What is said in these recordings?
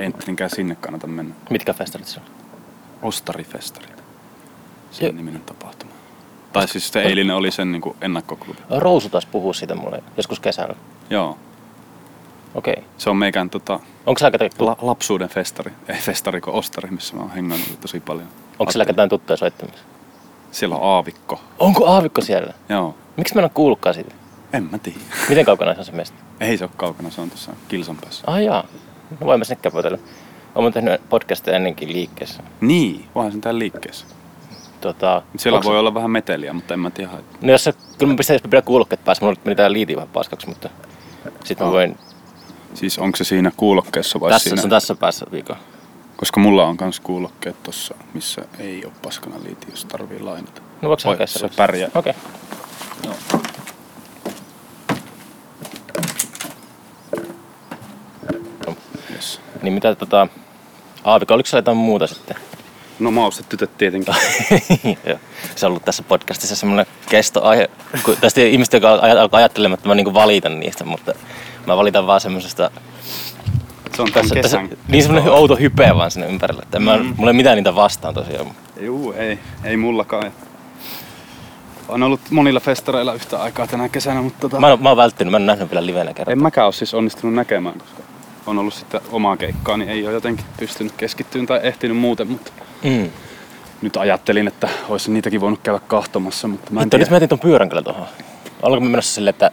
ei tietenkään sinne kannata mennä. Mitkä festarit se on? Ostarifestarit. Sen Joo. niminen tapahtuma. Tai siis se eilinen oli sen niin ennakkoklubi. Rousu taas puhuu siitä mulle joskus kesällä. Joo. Okei. Okay. Se on meikän tota, Onko ketään, la, lapsuuden festari. Ei festari, kun ostari, missä mä oon hengannut tosi paljon. onko siellä ketään tuttuja soittamassa? Siellä on aavikko. Onko Aavikko siellä? Joo. Miksi mä en ole kuullutkaan siitä? En mä tiedä. Miten kaukana se on se mesta? Ei se ole kaukana, se on tuossa kilsan päässä. Ah jaa. No voimme sinne käpytellä. Olen tehnyt podcasteja ennenkin liikkeessä. Niin, vaan sen täällä liikkeessä. Tota, Siellä onks- voi olla vähän meteliä, mutta en mä tiedä. että- No jos se, kyllä mä pistäisin pidä kuulokkeet päässä, mulla meni tää liiti vähän paskaksi, mutta sitten mä voin, Siis onko se siinä kuulokkeessa vai tässä, siinä? se on tässä päässä viikon. Koska mulla on kans kuulokkeet tossa, missä ei ole paskana liiti, jos tarvii lainata. No voiko hakea se pärjää. Okei. Joo. Yes. Niin mitä tota, Aavikko, oliko jotain muuta sitten? No maustetytöt tietenkin. Joo. Se on ollut tässä podcastissa semmoinen kestoaihe. Kun tästä ihmiset, alkaa ajattelemaan, että mä niinku valitan niistä, mutta mä valitan vaan semmoisesta Se on tässä, tässä, niin semmoinen outo hype vaan sinne ympärillä. Että en mä, Mm. mulla ei mitään niitä vastaan tosiaan. Juu, ei, ei mullakaan. On ollut monilla festareilla yhtä aikaa tänä kesänä, mutta tota, Mä, oon- mä oon välttynyt, mä en nähnyt vielä livenä kerran. en mäkään ole siis onnistunut näkemään, koska on ollut sitten omaa keikkaa, niin ei ole jotenkin pystynyt keskittymään tai ehtinyt muuten, mutta Mm. nyt ajattelin, että olisi niitäkin voinut käydä kahtomassa, mutta mä en Mutta nyt tiedä. mä etin ton pyörän kyllä tuohon. Ollaanko me menossa silleen, että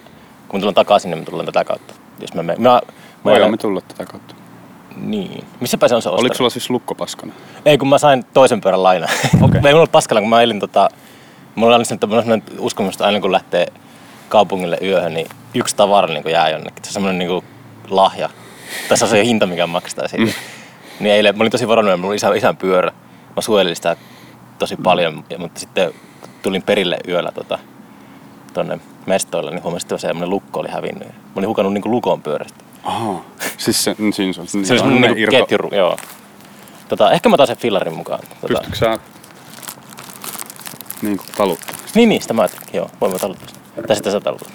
kun me tullaan takaisin, niin me tullaan tätä kautta. Jos mä menen. Mä, mä Voidaan me tulla tätä kautta. Niin. Missä päin se on se ostari? Oliko sulla siis lukkopaskana? Ei, kun mä sain toisen pyörän lainaa. Okei. me ei mulla ollut paskalla, kun mä elin tota... Mulla oli tämmöinen uskomus, että aina kun lähtee kaupungille yöhön, niin yksi tavara niin jää jonnekin. Se on semmoinen niin lahja. Tässä on se hinta, mikä maksaa siitä. Mm. Niin eilen, mä olin tosi varoinen, mulla oli isän, isän pyörä. Mä suojelin sitä tosi paljon, ja- mutta sitten tulin perille yöllä tota, tonne mestoille, niin huomasin, että semmoinen lukko oli hävinnyt. Mä olin hukannut niin lukon pyörästä. Aha. Siis se, niin siinä se on. Se oli semmoinen niin ketju, joo. Tota, ehkä mä otan sen fillarin mukaan. Tota, Pystytkö sä niin kuin taluttaa? Niin, niin, sitä mä ajattelin, joo, voimme taluttaa. sitä. Tai sitten sä taluttaa.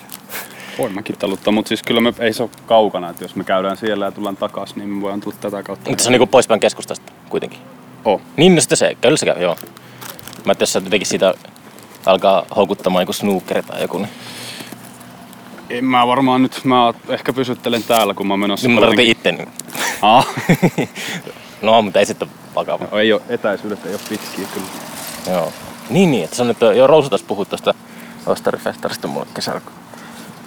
Voin mäkin taluttaa, mutta siis kyllä me, ei se ole kaukana, että jos me käydään siellä ja tullaan takaisin, niin me voidaan tulla tätä kautta. Mutta se on niinku poispäin keskustasta kuitenkin. Oh. Niin, no sitten se, kyllä se käy, joo. Mä että jos sä jotenkin siitä alkaa houkuttamaan joku snooker tai joku, niin, En mä varmaan nyt, mä ehkä pysyttelen täällä, kun mä menossa. niin mä tarvitsen itse. Niin. Ah. no, mutta ei sitten vakava. No, ei ole, etäisyydet ei ole pitkiä kyllä. Joo. Niin, niin, että se on nyt, joo, Rousu taas puhui tuosta Ostarifestarista mulle kesällä.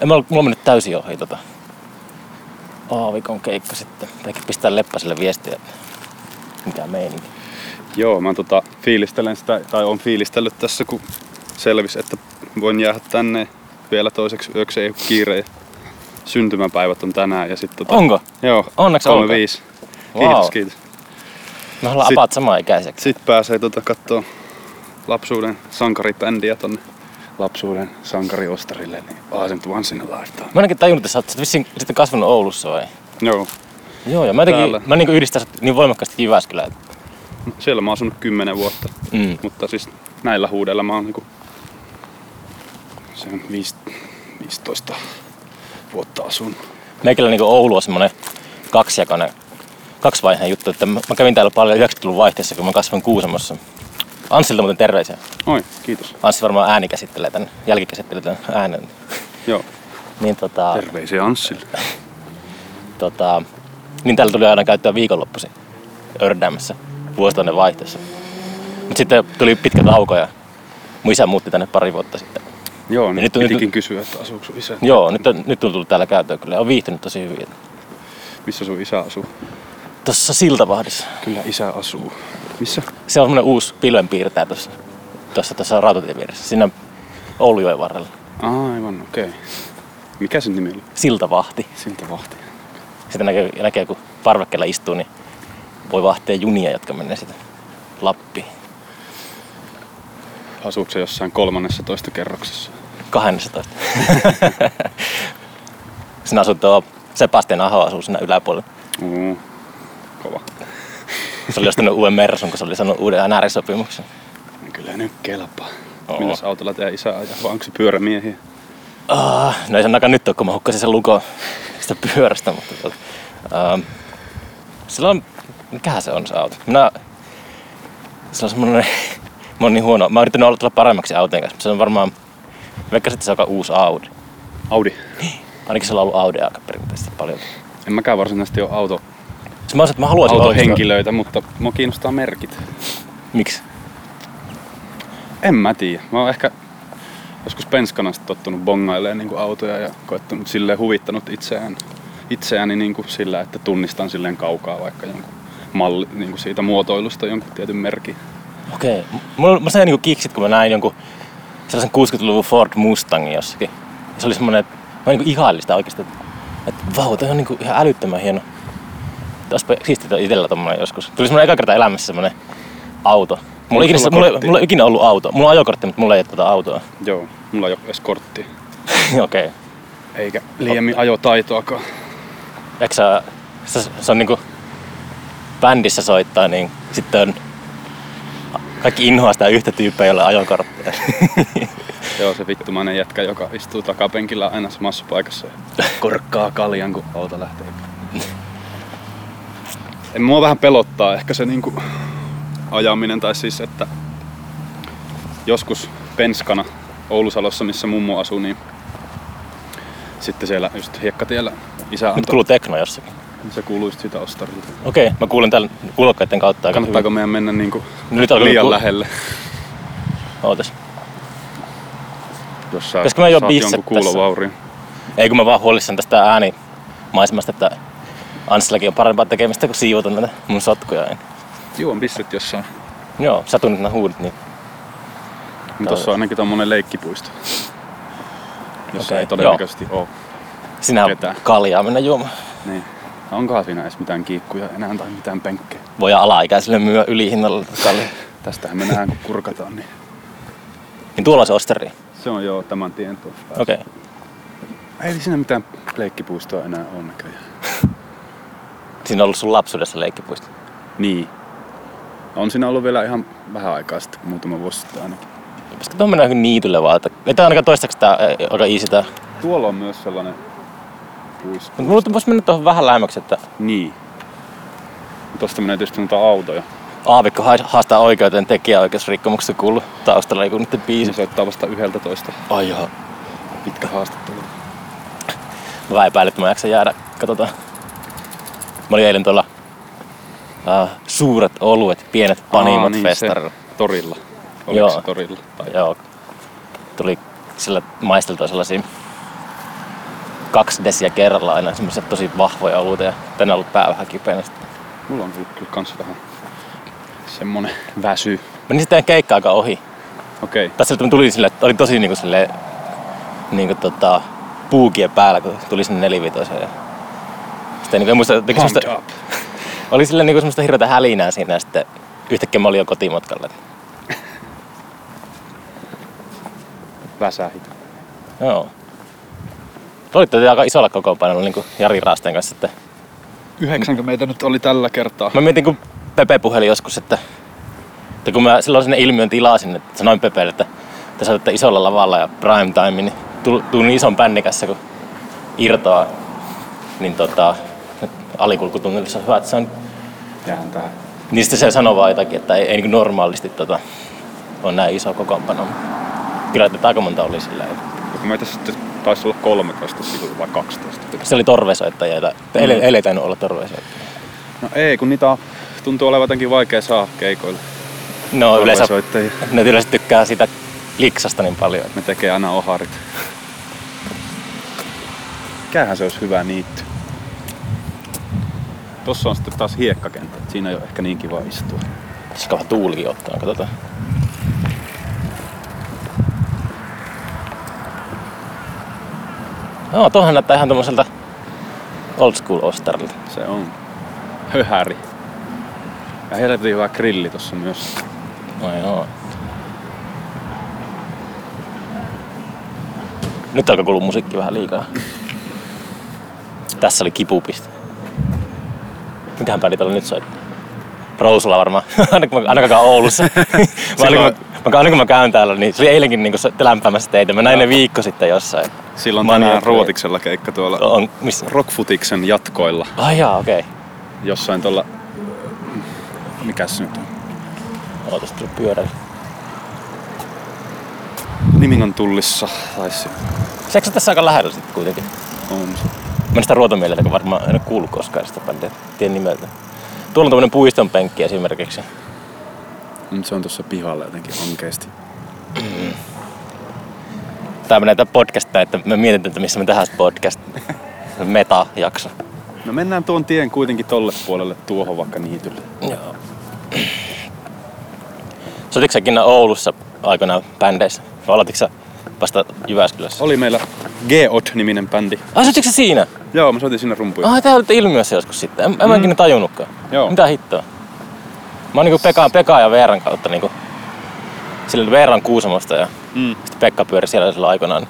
En mä, mulla on mennyt täysin ohi tota Aavikon keikka sitten. Eikä pistää Leppäselle viestiä, että mikä meininki. Joo, mä tota, fiilistelen sitä, tai on fiilistellyt tässä, kun selvisi, että voin jäädä tänne vielä toiseksi yöksi, ei ole kiire. Syntymäpäivät on tänään ja sitten tota, Onko? Joo, Onneksi olkoon. 35. Vau. Kiitos, kiitos. Me ollaan Sit- apat samaa ikäiseksi. Sitten pääsee tota kattoo lapsuuden sankaribändiä tonne lapsuuden sankariostarille, niin Asent Once in a Lifetime. Mä ainakin tajunnut, että sä oot vissiin sitten kasvanut Oulussa vai? Joo, Joo, ja mä jotenkin, Täällä. mä niinku yhdistän sut niin voimakkaasti Jyväskylään. siellä mä oon asunut 10 vuotta, Mm. mutta siis näillä huudella mä oon niinku se on viis- 15 vuotta asunut. Meikällä niinku Oulu on semmonen kaksijakainen, kaksivaiheen juttu, että mä mä kävin täällä paljon 90-luvun vaihteessa, kun mä kasvoin Kuusamossa. Anssilta muuten terveisiä. Oi, kiitos. Anssi varmaan ääni käsittelee tän, jälkikäsittelee tän äänen. Joo, Niin tota, terveisiä Anssille. tota, niin täällä tuli aina käyttöä viikonloppuisin Ördämässä vuosituhannen vaihteessa. Mut sitten tuli pitkä tauko ja mun isä muutti tänne pari vuotta sitten. Joo, nyt nyt pitikin nyt- kysyä, että asuuko sun isä? Joo, nyt on, nyt on tullut täällä käyttöön kyllä. On viihtynyt tosi hyvin. Missä sun isä asuu? Tuossa Siltavahdissa. Kyllä isä asuu. Missä? Se on semmonen uusi pilvenpiirtäjä tuossa, tuossa, tuossa rautatien vieressä. Siinä Oulujoen varrella. Aivan, okei. Okay. Mikä sen nimi oli? Siltavahti. Siltä vahti. Sitä näkee, näkee kun parvekkeella istuu, niin voi vahtia junia, jotka menee sitä Lappiin. Asuuko se jossain kolmannessa toista kerroksessa? 12. Siinä asuu tuo Sebastian Aho asuu siinä yläpuolella. Oo, kova. Se oli ostanut uuden Mersun, kun se oli saanut uuden NR-sopimuksen. Kyllä nyt kelpaa. Oo. Milläs autolla teidän isä ajaa? Vai onko se pyörämiehiä? Ah, no ei se ainakaan nyt ole, kun mä hukkasin sen lukon sitä pyörästä, mutta ähm, Sillä on, mikähän se on se auto? Minä, se on semmonen, mä oon niin huono. Mä oon yrittänyt olla tulla paremmaksi autojen kanssa, mutta se on varmaan, veikkasin, että se on uusi Audi. Audi. Ainakin sillä on ollut Audi aika perinteisesti paljon. En mäkään varsinaisesti ole auto, mä olisin, että mä haluaisin autohenkilöitä, mutta mua kiinnostaa merkit. Miksi? En mä tiedä. Mä oon ehkä joskus penskana tottunut bongailemaan niin autoja ja koettanut silleen huvittanut itseään, itseäni niin kuin sillä, että tunnistan silleen kaukaa vaikka jonkun malli, niin kuin siitä muotoilusta jonkun tietyn merkin. Okei. Okay. Mulla, mä sain niinku kiksit, kun mä näin jonkun sellaisen 60-luvun Ford Mustangin jossakin. Se oli semmonen, että mä niinku ihailin sitä oikeesti, että, että vau, toi on niinku ihan älyttömän hieno. Olisipa siistiä itellä tommonen joskus. Tuli semmonen eka kerta elämässä semmonen auto. Mulla ei ikinä, mulla, mulla ei ikinä ollut auto. Mulla on ajokortti, mutta mulla ei ole tätä autoa. Joo, mulla ei ole edes korttia. Okei. Okay. Eikä liiemmin ajotaitoakaan. Eikö sä, se, se on niinku bändissä soittaa, niin sitten on kaikki inhoaa sitä yhtä tyyppiä, jolla on ajokorttia. Joo, se vittumainen jätkä, joka istuu takapenkillä aina samassa paikassa ja korkkaa kaljan, kun auto lähtee. En mua vähän pelottaa ehkä se niinku ajaminen, tai siis että joskus penskana Oulusalossa, missä mummo asuu, niin sitten siellä just hiekkatiellä isä Nyt antoi, kuuluu tekno jossakin. se kuuluu just sitä ostarilta. Okei, mä kuulen täällä kuulokkaiden kautta aika Kannattaako hyvin. meidän mennä niinku Nyt alkaa liian ku- lähelle, Ootas. jos sä Pitäisikö mä juo saat jonkun tässä? kuulovaurion? Ei kun mä vaan huolissan tästä äänimaisemasta, että Anssillakin on parempaa tekemistä kuin siivota näitä mun sotkuja. Niin. Juon bisset jossain. Joo, sä tunnit nämä huudit, niin Mutta Tuossa on ainakin tommonen leikkipuisto. Jossa Okei, ei todennäköisesti oo. sinä Ketään. kaljaa mennä juomaan. Niin. Onkohan siinä edes mitään kiikkuja enää tai mitään penkkejä? Voi alaikäisille myö ylihinnalla kaljaa. Tästähän me nähdään kun kurkataan. Niin. Niin tuolla on se osteri. Se on jo tämän tien tuossa. Okei. Okay. Ei siinä mitään leikkipuistoa enää ole näköjään. Siinä on ollut sun lapsuudessa leikkipuisto. Niin. On siinä ollut vielä ihan vähän aikaa sitten, muutama vuosi sitten ainakin. Pitäisikö tuon mennä johonkin niitylle vaan? Että... Ei tää ainakaan toistaiseksi tää aika easy tää. Tuolla on myös sellainen puisto. Mutta mulla voisi mennä tuohon vähän lähemmäksi, että Niin. Tuosta menee tietysti noita autoja. Aavikko ha- haastaa oikeuteen tekijäoikeusrikkomuksesta kuullut taustalla joku niiden biisi. Se soittaa vasta 11. Ai joo. Pitkä haastattelu. Mä epäilen, että mä jaksan jäädä. Katsotaan. Mä olin eilen tuolla uh, suuret oluet, pienet panimot Aa, niin, festarilla. torilla. Oliko Joo. se torilla? Tai... Joo. Tuli sillä maisteltua sellaisia kaksi desiä kerralla aina semmoisia tosi vahvoja oluita ja tänään on ollut pää vähän kipeänä. sitten. Mulla on ollut kyllä kans vähän semmonen väsy. Meni sitten keikka aika ohi. Okei. Tässä nyt tuli sille, että oli tosi niinku sille niinku tota, puukien päällä, kun tuli sinne nelivitoiseen. Sitten niinku, en muista, teki Pumped semmoista, up. oli sille niinku semmoista hirveätä hälinää siinä ja sitten yhtäkkiä mä olin jo kotimatkalla. Väsähit. Joo. Olitte aika isolla kokoonpanolla niin kuin Jari Raasteen kanssa. Että Yhdeksänkö meitä nyt oli tällä kertaa? mä mietin, kun Pepe puheli joskus, että, että kun mä silloin sinne ilmiön tilasin, että sanoin Pepelle, että te saatatte isolla lavalla ja prime time, niin tuu, tuu niin ison bännikässä, kun irtoaa, niin tota, on hyvä, että se on, Jään tähän. niin sitten se sanoo vaan jotakin, että ei, ei niin normaalisti tota, on näin iso kokoonpano. Kyllä, että aika monta oli sillä. Kun meitä sitten taisi olla 13 silloin vai 12. Se oli torvesoittajia, tai Mm. eilen ei tainnut olla torvesoittajia. No ei, kun niitä tuntuu olevan jotenkin vaikea saa keikoille. No yleensä ne yleensä tykkää sitä liksasta niin paljon. Ne tekee aina oharit. Mikähän se olisi hyvä niitty. Tossa on sitten taas hiekkakenttä. Siinä ei ole ehkä niin kiva istua. Tässä tuulikin ottaa, katsotaan. Joo, tuohan näyttää ihan tommoselta old school ostarilta. Se on höhäri. Ja helvetin hyvä grilli tossa myös. No joo. Nyt alkaa kuulua musiikki vähän liikaa. Tässä oli kipupiste. Mitähän bändit oli nyt soittaa? Rousula varmaan. aina kun mä, ainakaan Oulussa. mä, aina, kun mä, mä, aina kun mä käyn täällä, niin se oli eilenkin niin lämpämässä teitä. Mä näin ne viikko sitten jossain. Silloin Mania tänään Play. Ruotiksella keikka tuolla On, missä? Rockfutiksen jatkoilla. Ai jaa, okei. Okay. jossain tuolla... Mikäs se nyt on? Ootas tuli pyörällä. Nimingon tullissa taisi Seekö se tässä aika lähellä sitten kuitenkin? on. Mä en sitä ruotomielellä, kun varmaan en ole kuullut koskaan sitä bändiä. Tien nimeltä. Tuolla on tämmönen puiston penkki esimerkiksi. Nyt se on tuossa pihalla jotenkin ankeesti. Tää menee tää podcast että me mietitään, että missä me tehdään podcast. Meta-jakso. No mennään tuon tien kuitenkin tolle puolelle tuohon vaikka niitylle. Joo. Sotitko säkin Oulussa aikoinaan bändeissä? Vai aloititko sä vasta Jyväskylässä? Oli meillä Geot-niminen bändi. Ai soititko sä siinä? Joo, mä soitin sinne rumpuja. Ai, te olitte ilmiössä joskus sitten. En, en mä ikinä tajunnutkaan. Joo. Mitä hittoa? Mä oon niinku Pekka, Pekka ja Veeran kautta niinku sillä Veeran Kuusamosta ja Mm. sitten Pekka pyöri siellä silloin aikanaan.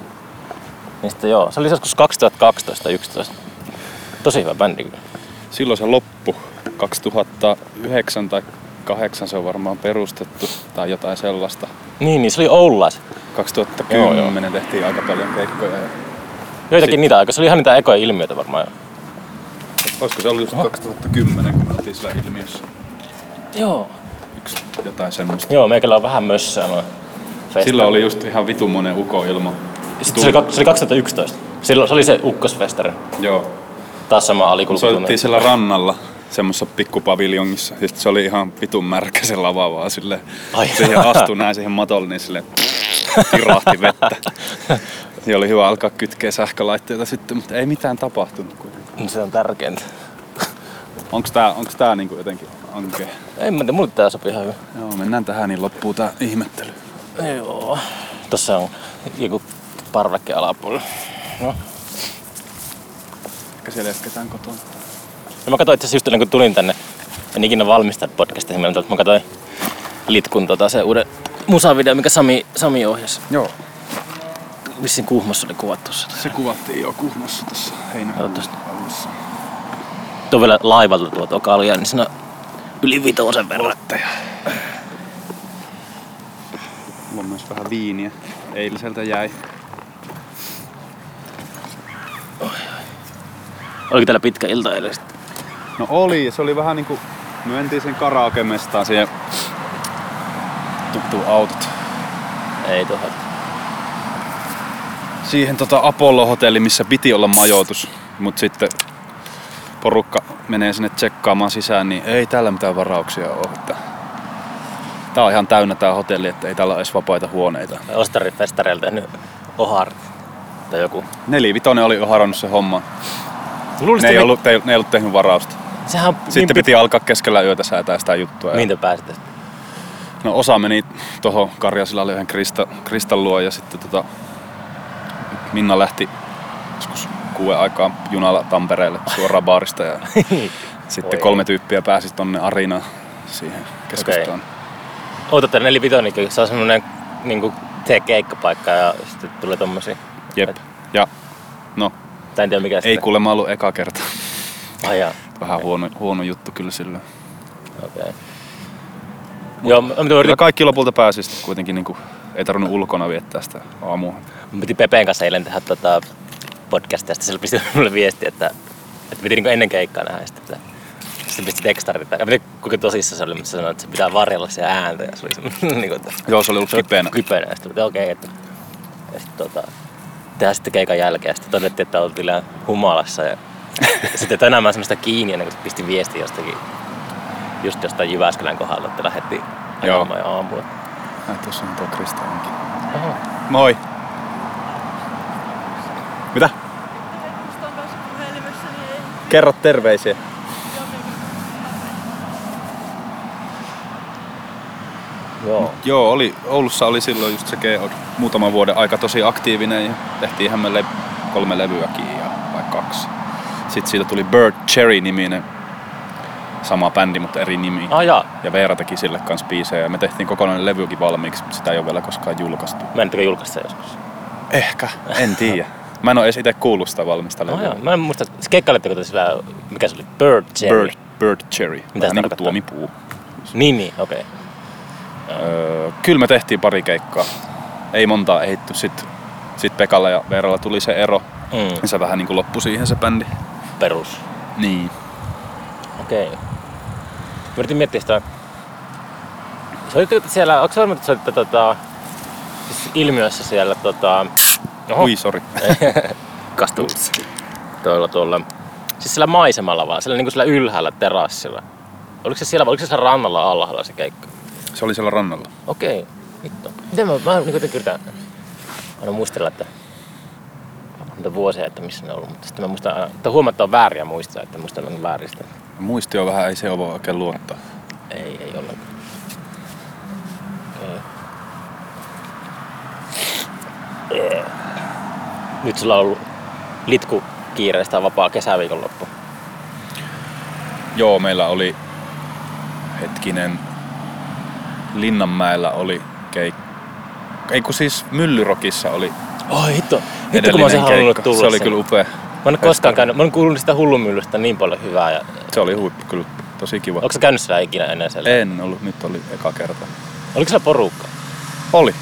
Niin sitten joo, se oli joskus 2012 tai 11. Tosi hyvä bändi kyllä. Silloin se loppu. 2009 tai 2008 se on varmaan perustettu tai jotain sellaista. Niin, niin se oli Oululais. 2010 joo, tehtiin aika paljon keikkoja. Ja... Joitakin Sit- niitä aikoja. Se oli ihan niitä ekoja ilmiöitä varmaan. Olisiko se ollut just 2010, kun me oltiin sillä ilmiössä? Joo. Yksi jotain semmoista. Joo, meikällä on vähän mössää noin. Silloin oli just ihan vitumonen ukoilma. Sitten se, oli, se oli 2011. Silloin se oli se ukkosfestari. Joo. Taas sama alikulkutunne. Soitettiin siellä rannalla semmoisessa pikkupaviljongissa. Sitten se oli ihan vitun märkä se lava vaan silleen. Ai. Siihen astui näin siihen matolle, niin silleen tirahti vettä. Ja oli hyvä alkaa kytkeä sähkölaitteita sitten, mutta ei mitään tapahtunut. kuitenkaan. Se on tärkeintä. Onks tää, onks tää niinku jotenkin ankea? En mä tiedä, mulle tää sopii ihan hyvin. Joo, mennään tähän, niin loppuu tää ihmettely. Joo. Tossa on joku parvekke alapuolella. No. Ehkä siellä jatketään kotona. Ja mä katsoin itse asiassa just ennen kuin tulin tänne, en ikinä valmistanut podcastia, mutta mä katsoin Litkun tota, se uuden musavideo, mikä Sami, Sami ohjasi. Joo. Vissiin Kuhmossa oli kuvattu se. Se kuvattiin jo Kuhmossa tässä heinäkuun Toivottavasti. alussa. Tuo vielä laivalta tuotu kalja, niin siinä on yli vitosen verran. Mulla on myös vähän viiniä. Eiliseltä jäi. Oliko täällä pitkä ilta eilen sitten? No oli, se oli vähän niinku... Me mentiin sen karaoke-mestaan siihen tuttuun autot. Ei tuohon. Siihen tota Apollo-hotelli, missä piti olla majoitus. Mut sitten porukka menee sinne tsekkaamaan sisään, niin ei täällä mitään varauksia ole. Että tää on ihan täynnä tää hotelli, että ei täällä ole edes vapaita huoneita. Ostari festareilta tehnyt ohar tai joku. Nelivitonen oli jo harannut se homma. Luulisin, Ne ei, ollut, ne ei ollut tehnyt varausta. Sehän on Sitten niin piti alkaa keskellä yötä säätää sitä juttua. Ja Mihin te pääsitte? No osa meni tuohon Karjasilalle yhden Krista, Kristan luo ja sitten tota, Minna lähti joskus kuuden aikaan junalla Tampereelle suoraan baarista ja sitten Oi. kolme tyyppiä pääsi tonne Arinaan siihen keskustaan. Ootatte nelivitonen, se on semmonen niinku tee keikkapaikka ja sitten tulee tommosia. Jep. Ja no, Tai en tiedä mikä ei sitten. kuulemma ollut eka kerta. Ai jaa. Vähän huono, huono juttu kyllä silloin. Okei. Okay. Joo, Kyllä yritin, kaikki lopulta pääsi sitten kuitenkin niinku, ei tarvinnut ulkona viettää sitä aamua. mä piti Pepeen kanssa eilen tehdä tota podcastia, sillä pisti mulle viesti, että, että piti niinku ennen keikkaa nähdä sitä. Että, sitten pisti tekstarit. Ja mä tiedän, kuinka tosissa se oli, mutta se sanoi, että se pitää varjella se ääntä. Ja se oli semmoinen, niin kuin, että Joo, se oli ollut kipeänä. Kypenä. Ja sitten okei, okay, että ja sitten tota, tehdään sitten keikan jälkeen. Ja sitten todettiin, että oltiin humalassa. Ja sitten tänään mä semmoista kiinni ennen kuin pistin viesti jostakin, just jostain Jyväskylän kohdalla, että lähdettiin Joo. ajamaan jo aamulla. Ai, tuossa on tuo Krista onkin. Oho. Moi! Mitä? Kerro terveisiä. Joo. Joo, oli, Oulussa oli silloin just se Geod muutaman vuoden aika tosi aktiivinen ja tehtiin ihan meille kolme levyäkin ja, vai kaksi. Sitten siitä tuli Bird Cherry-niminen sama bändi, mutta eri nimi. Ah jaa. Ja Veera teki sille kanssa biisejä ja me tehtiin kokonainen levykin valmiiksi, mutta sitä ei ole vielä koskaan julkaistu. Mä en julkaista joskus. Ehkä, en tiedä. Mä en ole edes itse kuullut sitä valmista Oh, levyä. Mä en muista, keikkailetteko te sillä, mikä se oli? Bird Cherry. Bird, Bird Cherry. se Vähän niin kuin tuomipuu. Niin, niin, okei. Okay. Öö, kyllä me tehtiin pari keikkaa. Ei montaa ehitty. Sitten sit Pekalla ja Veeralla tuli se ero. Mm, Ja se vähän niin kuin loppui siihen se bändi. Perus. Niin. Okei. Mä yritin miettiä sitä. Soititteko te siellä, onko se varma, että soititte tota, siis ilmiössä siellä tota... Oho, Ui, sori. kastuuts. Tuolla tuolla. Siis sillä maisemalla vaan, sillä niinku sillä ylhäällä terassilla. Oliko se siellä vai oliko se siellä rannalla alhaalla se keikka? Se oli siellä rannalla. Okei, vittu. Miten mä, mä niin jotenkin yritän aina muistella, että on niitä vuosia, että missä ne on ollut, mutta sitten mä muistan aina, että huomattavaa vääriä muistaa, että muistan on vääristä. Muisti on vähän, ei se ole oikein luottaa. Ei, ei ollenkaan. Okei. Nyt sulla on ollut litku kiireistä vapaa kesäviikonloppu. Joo, meillä oli hetkinen Linnanmäellä oli keikka. Ei kun siis Myllyrokissa oli Oi hitto, hitto kun mä olisin halunnut tulla Se oli kyllä upea. Mä en ole koskaan käynyt, mä oon kuullut sitä hullumyllystä niin paljon hyvää. Ja... Se oli huippu kyllä. Tosi kiva. Onko sä käynyt siellä ikinä ennen siellä? En ollut, nyt oli eka kerta. Oliko siellä porukka? Oli,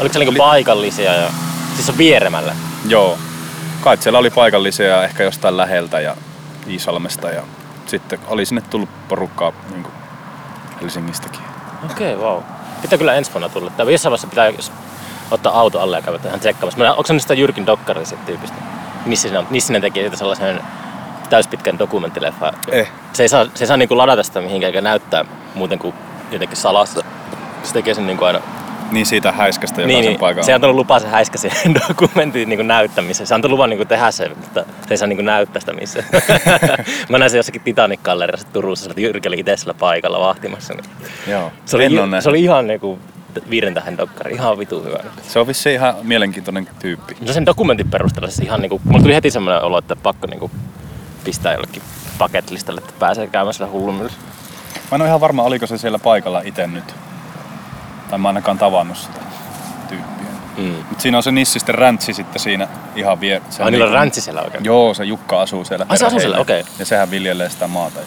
Oliko siellä niinku Oli. paikallisia ja... Siis on vieremällä. joo. Kai siellä oli paikallisia ehkä jostain läheltä ja Iisalmesta ja sitten oli sinne tullut porukkaa niin Helsingistäkin. Okei, okay, wow. Pitää kyllä ensi vuonna tulla. Tai jossain vaiheessa pitää jos ottaa auto alle ja käydä ihan tsekkaamassa. Mä, onko se sitä Jyrkin Dokkari siitä tyypistä? Nissinen, Nissinen teki siitä sellaisen täyspitkän dokumenttileffa. Eh. Se ei saa, se ei saa niinku ladata sitä mihinkään eikä näyttää muuten kuin jotenkin salassa. Se tekee sen niinku aina Niin siitä häiskästä jokaisen niin, niin, paikan. se on antanut lupaa se häiskä siihen dokumentin niin näyttämiseen. Se on antanut luvan niin tehdä se, mutta se ei saa niin näyttää sitä missään. Mä näin sen jossakin Titanic-galleriassa Turussa, että Jyrki oli itse paikalla vahtimassa. Niin. Joo. Se, oli, en se oli ihan niinku viiden tähden dokkari, ihan vitu hyvä. se on vissiin ihan mielenkiintoinen tyyppi. No sen dokumentin perusteella se ihan niinku, mulla tuli heti semmoinen olo, että pakko niinku pistää jollekin paketlistalle, että pääsee käymään sillä hullumyllä. Mä en ole ihan varma, oliko se siellä paikalla itse nyt. Tai mä ainakaan tavannut sitä tyyppiä. Mm. Mut siinä on se Nissisten räntsi sitten siinä ihan vie. Ai niillä on niinku- räntsi siellä oikein? Joo, se Jukka asuu siellä. Ai, se asuu siellä, okei. Ja sehän viljelee sitä maata.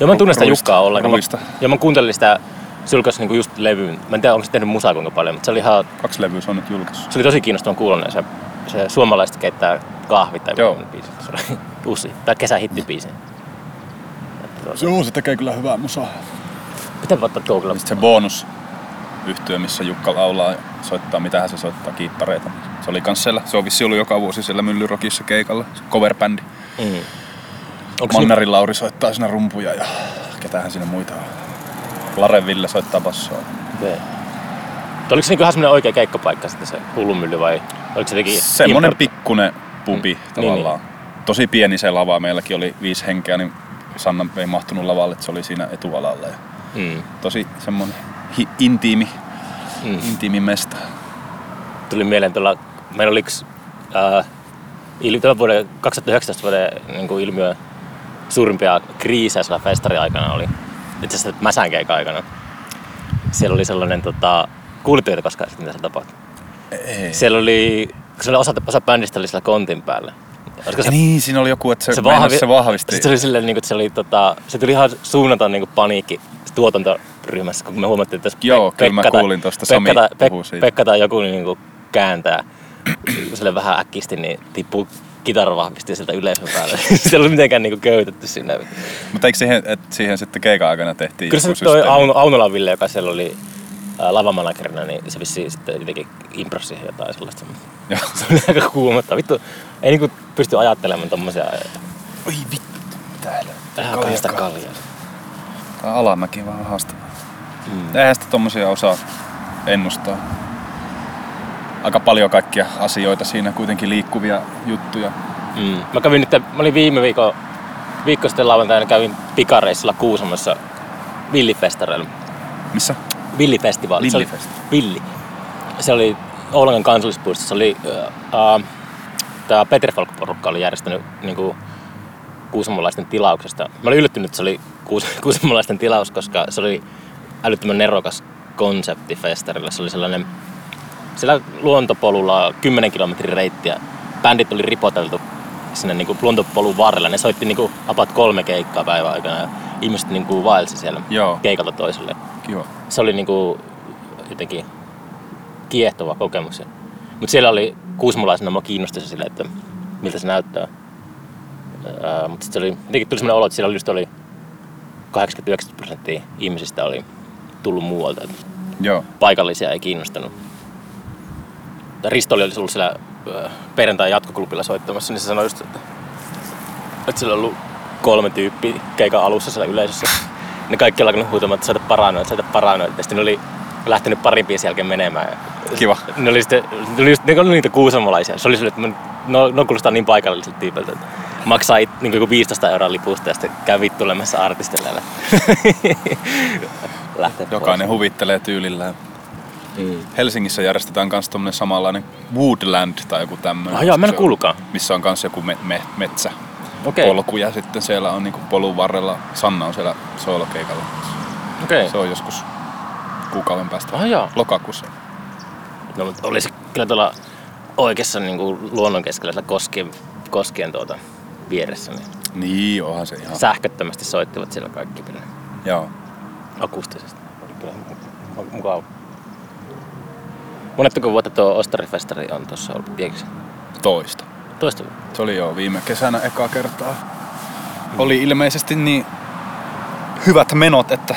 Joo, mä en tunne sitä Jukkaa ollenkaan. ruista. Ja mä kuuntelin sitä, se julkaisi niinku just levyyn. Mä en tiedä, onko se tehnyt musaa kuinka paljon, mutta se oli ihan Kaksi levyä se on nyt julkaissut. Se oli tosi kiinnostavan kuulonen. Se, se suomalaiset keittää kahvit tai Joo. biisi. Se oli uusi. Tai kesähittibiisi. Joo, se tekee kyllä hyvää musaa. Pitää ottaa tuo kyllä. Sitten se bonus yhtyö, missä Jukka laulaa ja soittaa, mitähän se soittaa, kiittareita. Se oli kans siellä, se on vissi ollut joka vuosi siellä Myllyrokissa keikalla, se coverbändi. Mm. Onko Mannerin Lauri soittaa siinä rumpuja ja ketähän siinä muita on. Lare Ville soittaa bassoa. Okay. Oliko se niinku ihan semmoinen oikea keikkapaikka sitten se hullumylly vai oliko se jotenkin Semmonen import- pikkunen pubi Mm. tavallaan. Tosi pieni se lava, meilläkin oli viisi henkeä, niin Sanna ei mahtunut lavalle, että se oli siinä etualalla. Ja Mm. tosi semmonen hi- intiimi, Mm. intiimi mesta. Tuli mieleen tuolla, meillä oli yksi äh, il, tämän vuoden 2019 vuoden niin kuin ilmiö suurimpia kriisejä sillä festariaikana oli. Itse asiassa Mäsän keikan aikana. Siellä oli sellainen, tota, kuulitteko te koskaan, mitä se tapahtui? Ei. Siellä oli, se oli osa, osa bändistä oli sillä kontin päällä. Olisiko se, niin, siinä oli joku, että se, se, vahvi, se vahvisti. Sitten se oli silleen, niin kuin, että se, oli, tota, se tuli ihan suunnaton niin kuin paniikki tuotantoryhmässä, kun me huomattiin, että Joo, kyllä mä kuulin tosta, Sami Pekka, tai, puhui Pek, siitä. Pekka tai joku niin kuin kääntää sille vähän äkkisti, niin tippuu kitaravahvisti sieltä yleisön päälle. se ei ollut mitenkään niin kuin köytetty sinne. Mutta eikö siihen, että siihen sitten keikan aikana tehtiin Kyllä se toi? Auno, Aunolan Ville, joka siellä oli ää, lavamanagerina, niin se vissiin sitten jotenkin improsi siihen jotain sellaista. Joo. Se oli aika kuumottava. Vittu, ei niinku pysty ajattelemaan tommosia. Oi vittu, täällä. Tähän kahdesta kaljaa. Tää alamäki vähän haastavaa. Mm. Eihän sitä tommosia osaa ennustaa. Aika paljon kaikkia asioita siinä, kuitenkin liikkuvia juttuja. Mm. Mä kävin nyt, mä olin viime viikon, viikko sitten lauantaina kävin pikareissilla Kuusamossa Villifestareilla. Missä? Villifestivaali. Se oli-. Villi. Se oli Oulangan kansallispuistossa. Se oli, äh, tämä Petrifolk-porukka oli järjestänyt niinku, kuusamolaisten tilauksesta. Mä olin yllättynyt, että se oli kuus, kuusamolaisten tilaus, koska se oli älyttömän nerokas konsepti festarilla. Se oli sellainen, siellä luontopolulla 10 kilometrin reittiä. Bändit oli ripoteltu sinne niinku luontopolun varrella. Ne soitti niinku apat kolme keikkaa päivän aikana ja ihmiset niinku vaelsi siellä Joo. keikalta toiselle Kiva. se oli niinku jotenkin kiehtova kokemus. Mutta siellä oli kuusmolaisena mua kiinnosti se sille, että miltä se näyttää. Ää, mutta sitten oli, jotenkin tuli sellainen olo, että siellä oli just oli 80-90 prosenttia ihmisistä oli tullut muualta. Joo. paikallisia ei kiinnostanut. Risto oli ollut siellä ö, perjantai jatkoklubilla soittamassa, niin se sanoi just, että, että siellä on ollut kolme tyyppiä keikan alussa siellä yleisössä. Ne kaikki on alkanut huutamaan, että soita paranoid, soita paranoid. Ja sitten ne oli lähtenyt parin biisin jälkeen menemään. Kiva. Ne oli, sitten, ne oli, just, ne oli niitä kuusamolaisia. Se oli sille, että no, no kuulostaa niin paikalliselta tyypiltä, että maksaa it, niin joku 15 euroa lipusta ja sitten käy vittuilemassa artistille. Lähtee Jokainen huvittelee tyylillään. Mm. Helsingissä järjestetään myös tommonen samanlainen Woodland tai joku tämmöinen. Ah, on- kuullutkaan. Missä on myös joku me, me, metsä. Okei. polku ja sitten siellä on niinku polun varrella, Sanna on siellä soolokeikalla. Okei. Se on joskus kuukauden päästä. Ah, joo. Lokakuussa. No, mutta olisi kyllä tuolla oikeassa niin kuin luonnon keskellä koskien, koskien tuota vieressä, niin Niin, onhan se ihan. sähköttömästi soittivat siellä kaikki Joo. akustisesti. Oli kyllä mu- mukava. Monettako vuotta tuo Ostarifestari on tuossa ollut Piekissä? Toista. Toista. Se oli jo viime kesänä eka kertaa. Oli ilmeisesti niin hyvät menot, että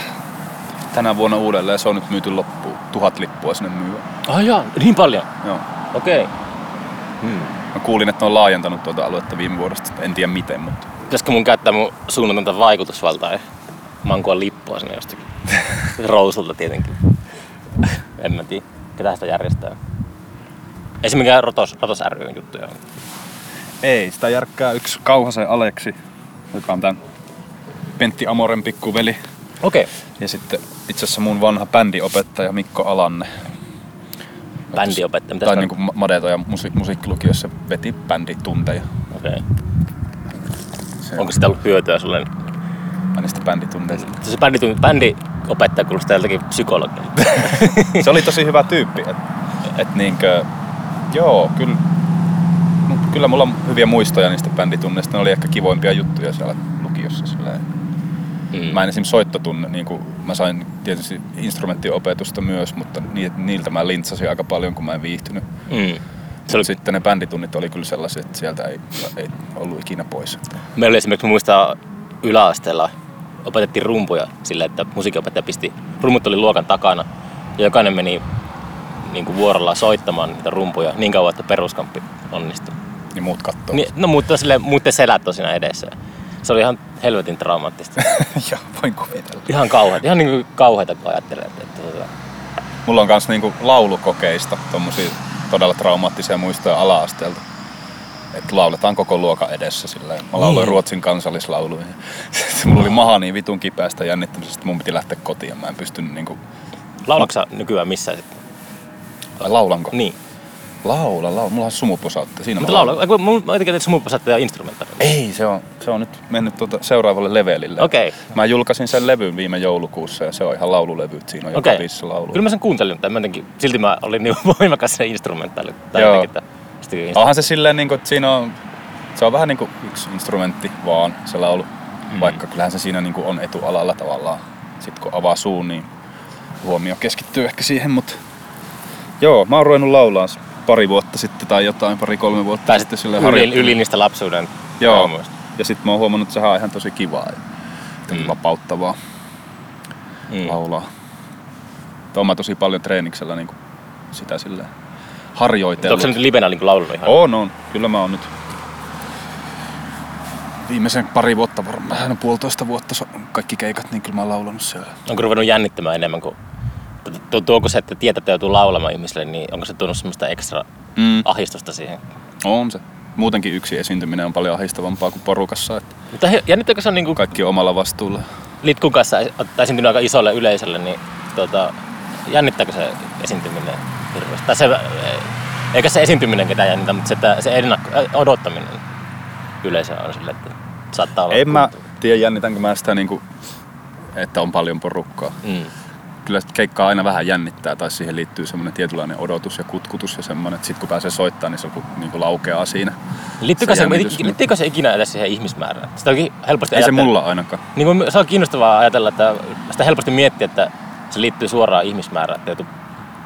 tänä vuonna uudelleen se on nyt myyty loppuun. Tuhat lippua sinne myyä. Ah jaa, niin paljon? Joo. Okei. Okay. Hmm. Mä kuulin, että ne on laajentanut tuota aluetta viime vuodesta. En tiedä miten, mutta Pitäisikö mun käyttää mun suunnatonta vaikutusvaltaa ja mankua lippua sinne jostakin? Rousulta tietenkin. en mä tiedä, ketä sitä järjestää. Ei se mikään Rotos, Rotos ry juttuja. Ei, sitä järkkää yksi Kauhasen Aleksi, joka on tämän Pentti Amoren pikkuveli. Okei. Okay. Ja sitten itse asiassa mun vanha bändiopettaja Mikko Alanne. Bändiopettaja, mitä Tai niinku Ma- Madeto ja musi- musiikkilukiossa veti bänditunteja. Okei. Okay. Se Onko sitä ollut hyötyä sulle? Niistä bänditunteista. Se bändi, bändiopettaja kuulostaa joltakin psykologilta. se oli tosi hyvä tyyppi. Et, et niinkö, joo, kyllä, kyllä mulla on hyviä muistoja niistä bänditunneista. Ne oli ehkä kivoimpia juttuja siellä lukiossa. Silleen. Mm. Mä en esim. soittotunne, niin kuin mä sain tietysti instrumenttiopetusta myös, mutta ni- niiltä mä lintsasin aika paljon, kun mä en viihtynyt. Mm. Se oli, Sitten ne bänditunnit oli kyllä sellaisia, että sieltä ei, ei ollut ikinä pois. meillä oli esimerkiksi, mä muistan yläasteella opetettiin rumpuja sillä, että musiikinopettaja pisti, rummut oli luokan takana ja jokainen meni niin kuin vuorolla soittamaan niitä rumpuja niin kauan, että peruskamppi onnistui. Niin muut kattoo. Niin, no mutta silleen, muiden selät on siinä edessä. Se oli ihan helvetin traumaattista. Joo, voin kuvitella. Ihan kauheita, ihan niin kuin kauheita, kun ajattelee. Että, että, että, Mulla on myös niinku laulukokeista tommosia todella traumaattisia muistoja ala-asteelta. Että lauletaan koko luokan edessä silleen. Mä lauloin Niin. ruotsin kansallislauluja. Mulla oli maha niin vitun kipeästä jännittämisestä, että mun piti lähteä kotiin. Mä en pystynyt niinku... Laulatko nykyään missään sitten? Laulanko? Niin. Laula, laula. Mulla on sumuposautte. Siinä Mutta laula, mun mä jotenkin sumupasattaja ja instrumentaali. Ei, se on, se on nyt mennyt tuota seuraavalle levelille. Okei. Mä julkaisin sen levyn viime joulukuussa ja se on ihan laululevy. Siinä on joka Okei. biisissä laulu. Kyllä mä sen kuuntelin, mutta mä jotenkin, silti mä olin niin voimakas se instrumentaali. Tai Joo. jotenkin, että, sitten instru- Onhan se silleen, niin kuin, että siinä on, se on vähän niin kuin yksi instrumentti vaan se laulu. Mm. Vaikka kyllähän se siinä niin kuin on etualalla tavallaan. Sitten kun avaa suun, niin huomio keskittyy ehkä siihen, mutta joo, mä oon ruvennut laulaa pari vuotta sitten tai jotain, pari-kolme vuotta Pääsit sitten silleen yli, yli niistä lapsuuden Joo, traumoista. ja sitten mä oon huomannut, että sehän on ihan tosi kivaa ja Mm. mm. vapauttavaa Mm. laulaa. Tuo mä tosi paljon treeniksellä niin kuin sitä silleen harjoitellut. Onko se nyt livenä niin laulunut ihan? On, on. Kyllä mä oon nyt viimeisen pari vuotta varmaan, puolitoista vuotta kaikki keikat, niin kyllä mä oon laulanut siellä. Onko ruvennut jännittämään enemmän kuin... tu- Tuoko se, että tietää, että joutuu laulamaan ihmisille, niin onko se tuonut semmoista ekstra Mm. ahdistusta siihen? On se. Muutenkin yksi esiintyminen on paljon ahistavampaa kuin porukassa, että Mutta jännittääkö se on niin kaikki omalla vastuulla. Litkun kanssa tai esiintynyt aika isolle yleisölle, niin tota, jännittääkö se esiintyminen hirveästi? Tai se, eikä se esiintyminen ketään jännitä, mutta se, että se ennakko, äh, odottaminen yleisö on sille, että saattaa olla... En mä kunto. tiedä jännitänkö mä sitä, niin kuin, että on paljon porukkaa. Mm. Kyllä keikkaa aina vähän jännittää, tai siihen liittyy semmoinen tietynlainen odotus ja kutkutus ja semmoinen, että sit kun pääsee soittamaan, niin se niin kuin laukeaa siinä. Liittyykö se, jännitys, se, liittyykö se ikinä edes siihen ihmismäärään? Sitä onkin helposti Ei se ajatella- mulla ainakaan. Niin kuin, se on kiinnostavaa ajatella, että sitä helposti miettiä, että se liittyy suoraan ihmismäärään, että joutuu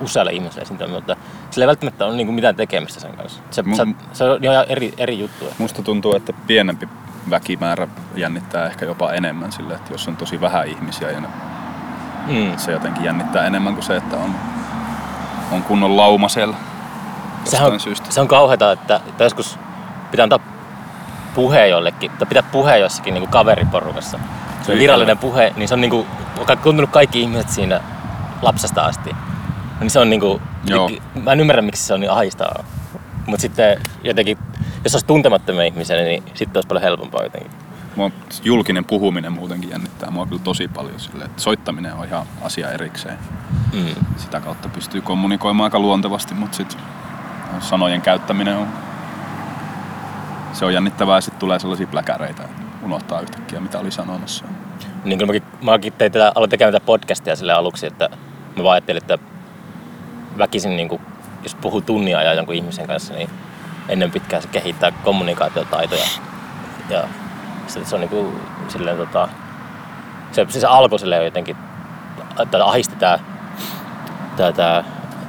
usealle ihmiselle esiintymään, mutta sillä ei välttämättä ole niin kuin mitään tekemistä sen kanssa. Se, Mu- se, se on ihan eri, eri juttu. Musta tuntuu, että pienempi väkimäärä jännittää ehkä jopa enemmän sille, että jos on tosi vähän ihmisiä ja ne, Mm. se jotenkin jännittää enemmän kuin se, että on, on kunnon lauma siellä. Sehän on, syystä. se on kauheata, että, että joskus pitää antaa puhe jollekin, tai pitää puhe jossakin niin kaveriporukassa. Se Ei virallinen puhe, niin se on niin kuin, tuntunut kaikki ihmiset siinä lapsesta asti. Niin se on niin kuin, Joo. mä en ymmärrä miksi se on niin ahistavaa. Mutta sitten jotenkin, jos olisi tuntemattomia ihmisiä, niin sitten olisi paljon helpompaa jotenkin. Mua julkinen puhuminen muutenkin jännittää mua kyllä tosi paljon sille, että soittaminen on ihan asia erikseen. Mm. Sitä kautta pystyy kommunikoimaan aika luontevasti, mutta sitten sanojen käyttäminen on, se on jännittävää ja sitten tulee sellaisia pläkäreitä, että unohtaa yhtäkkiä mitä oli sanomassa. Niin kuin mäkin, mäkin tein tätä, aloin tekemään tätä podcastia sille aluksi, että mä vaan ajattelin, että väkisin, niin kuin, jos puhuu tunnia ajan jonkun ihmisen kanssa, niin ennen pitkään se kehittää kommunikaatiotaitoja. Ja se, se on niin kuin, silleen, tota, se, se alkoi silleen jotenkin, että ahisti tää, tää, tää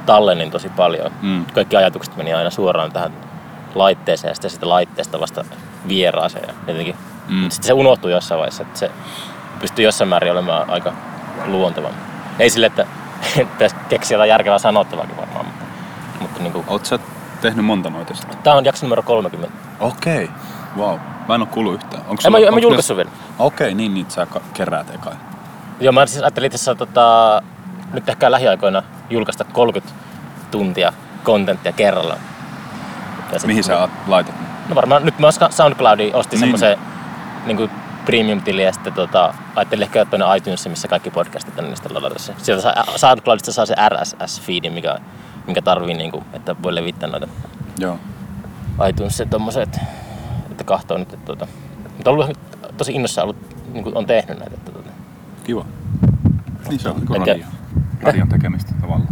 tallennin tosi paljon. Mm. Kaikki ajatukset meni aina suoraan tähän laitteeseen ja sitten sitä laitteesta vasta vieraaseen. Jotenkin, Mm. Sitten se unohtui jossain vaiheessa, että se pystyy jossain määrin olemaan aika luonteva. Ei sille, että pitäisi keksiä jotain järkevää sanottavaakin varmaan, mutta, mutta niin kuin, Oot sä tehnyt monta noita sitten? Tämä on jakso numero 30. Okei, okay. wow. Mä en oo kuullut yhtään. Onko En mä, en mä julkaissut vielä. Okei, niin niitä sä ka- keräät eka. Joo, mä siis ajattelin itse asiassa tota, nyt ehkä lähiaikoina julkaista 30 tuntia kontenttia kerralla. Ja sit- Mihin sä laitat? No varmaan, nyt mä SoundCloudiin ostin Niin. niin. semmoisen niin premium-tili ja sitten tota, ajattelin ehkä ottaa ne iTunesin, missä kaikki podcastit on, niin sitten ladata se. Sieltä saa, SoundCloudista saa se RSS-feedin, mikä, mikä tarvii, niin kuin, että voi levittää noita Joo. iTunesia tommoset, että kahtoo nyt. Että, tota. Mutta on ollut tosi innossa ollut, niin kuin on tehnyt näitä. Että, tota. Kiva. Niin se on Enkä- radio. Radion tekemistä tavallaan.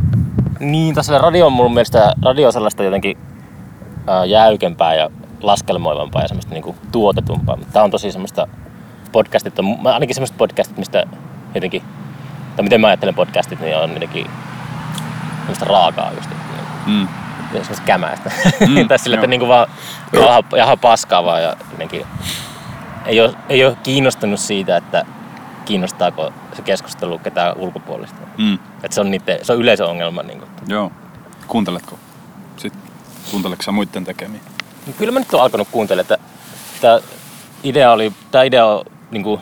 Niin, tässä radio on mun mielestä radio on sellaista jotenkin ää, jäykempää ja laskelmoivampaa ja semmoista niinku tuotetumpaa. Mutta tää on tosi semmoista podcastit on, ainakin semmoista podcastit, mistä jotenkin, tai miten mä ajattelen podcastit, niin on jotenkin semmoista raakaa just, niinku, Mm. semmoista kämäistä. Mm, tai sille, että niinku vaan jaha, jaha paskaa vaan ja jotenkin ei ole, ei ole kiinnostunut siitä, että kiinnostaako se keskustelu ketään ulkopuolista. Mm. Että se on, niiden, se on yleisöongelma. Niin kuin. Joo. Kuunteletko? Sitten kuunteletko sä muiden tekemiä? Niin Kyllä mä nyt oon alkanut kuuntelemaan, että tämä idea oli, tämä idea on, niin kuin,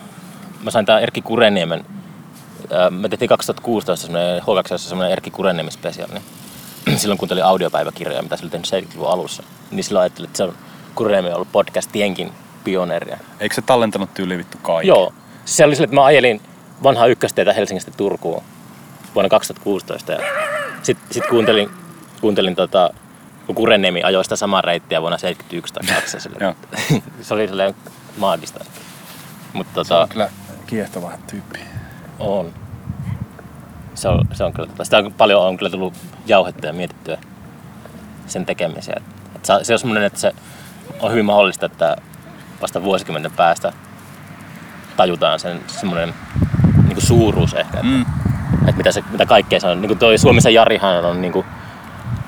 mä sain tää Erkki Kureniemen, ää, me tehtiin 2016 semmoinen H2 semmoinen Erkki Kureniemen spesiaali, niin silloin kuuntelin audiopäiväkirjoja, mitä se oli tehnyt 70-luvun alussa, niin silloin ajattelin, että se on Kureniemi ollut podcastienkin pioneeria. Eikö se tallentanut tyyli vittu kaiken? Joo, se oli sille, että mä ajelin vanhaa ykköstietä Helsingistä Turkuun vuonna 2016 ja sitten sit kuuntelin, kuuntelin tota, kun Kureniemi ajoi sitä samaa reittiä vuonna 71 tai 2 sille. Joo. se oli silleen maagista. Mutta Se on tota, kyllä kiehtova tyyppi. on. Se on, se on kyllä, tota, sitä on paljon on kyllä tullut jauhettua ja mietittyä sen tekemiseen. Et se, se on semmoinen, että se on hyvin mahdollista, että vasta vuosikymmenen päästä tajutaan sen semmoinen niin suuruus ehkä, että, Mm. että mitä, se, mitä kaikkea se on. Niin kuin toi Suomessa Jarihan on niin kuin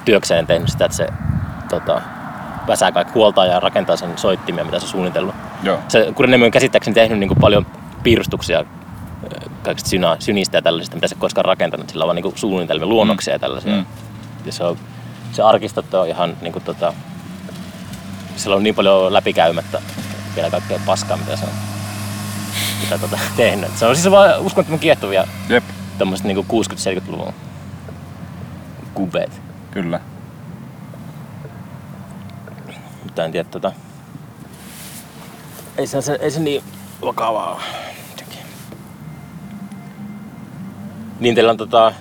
työkseen tehnyt sitä, että se tota, väsää kaikki huoltaa ja rakentaa sen soittimia, mitä se on suunnitellut. Joo. Se Kureniemi on käsittääkseni tehnyt niin kuin paljon piirustuksia kaikista syna, synistä ja tällaisista, mitä se koskaan rakentanut. Sillä on vaan niin kuin suunnitelmia, luonnoksia ja tällaisia. Mm. Ja se, on, se arkistot on ihan niin kuin, tota, sillä on niin paljon läpikäymättä vielä kaikkea paskaa, mitä se on mitä, tota, tehnyt. Se on siis vaan uskomattoman kiehtovia Jep, tommoset niin 60-70-luvun kubeet. kyllä. Mutta en tiedä, tota... Ei se, se, ei se niin vakavaa. Niin teillä on tota...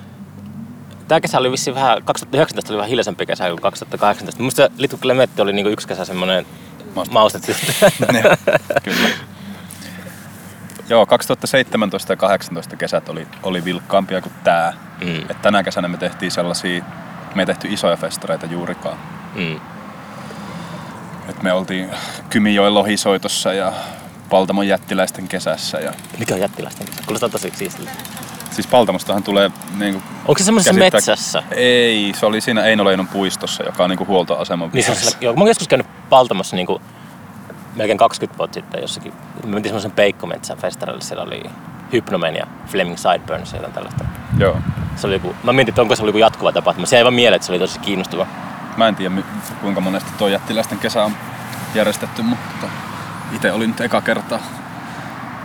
Tää kesä oli vissiin vähän, 2019 oli vähän hiljaisempi kesä kuin 2018. Musta Little Clemetti oli niinku yksi kesä semmonen maustettu. Joo, kyllä. Joo, 2017 ja 2018 kesät oli, oli vilkkaampia kuin tää. mm, Et tänä kesänä me tehtiin sellaisia, me ei tehty isoja festareita juurikaan. mm. Et me oltiin Kymijoen lohisoitossa ja Paltamon jättiläisten kesässä. Ja, Mikä on jättiläisten kesä? Kuulostaa tosi siistiltä. siis Paltamostahan tulee niinku Onko se semmoisessa käsittää- metsässä? Ei, se oli siinä Einoleinon puistossa, joka on niinku huoltoaseman Niin se joo, mä oon joskus käynyt Paltamossa niinku melkein 20 vuotta sitten jossakin. Me mentiin semmoisen Peikkometsän festarille, siellä oli Hypnomen ja Fleming Sideburns ja jotain tällaista. Joo. Se oli joku, mä mietin, että onko se oli joku jatkuva tapahtuma. Se jäi vaan mieleen, että se oli tosi kiinnostava. Mä en tiedä kuinka monesti tuo jättiläisten kesä on järjestetty, mutta itse olin nyt eka kertaa.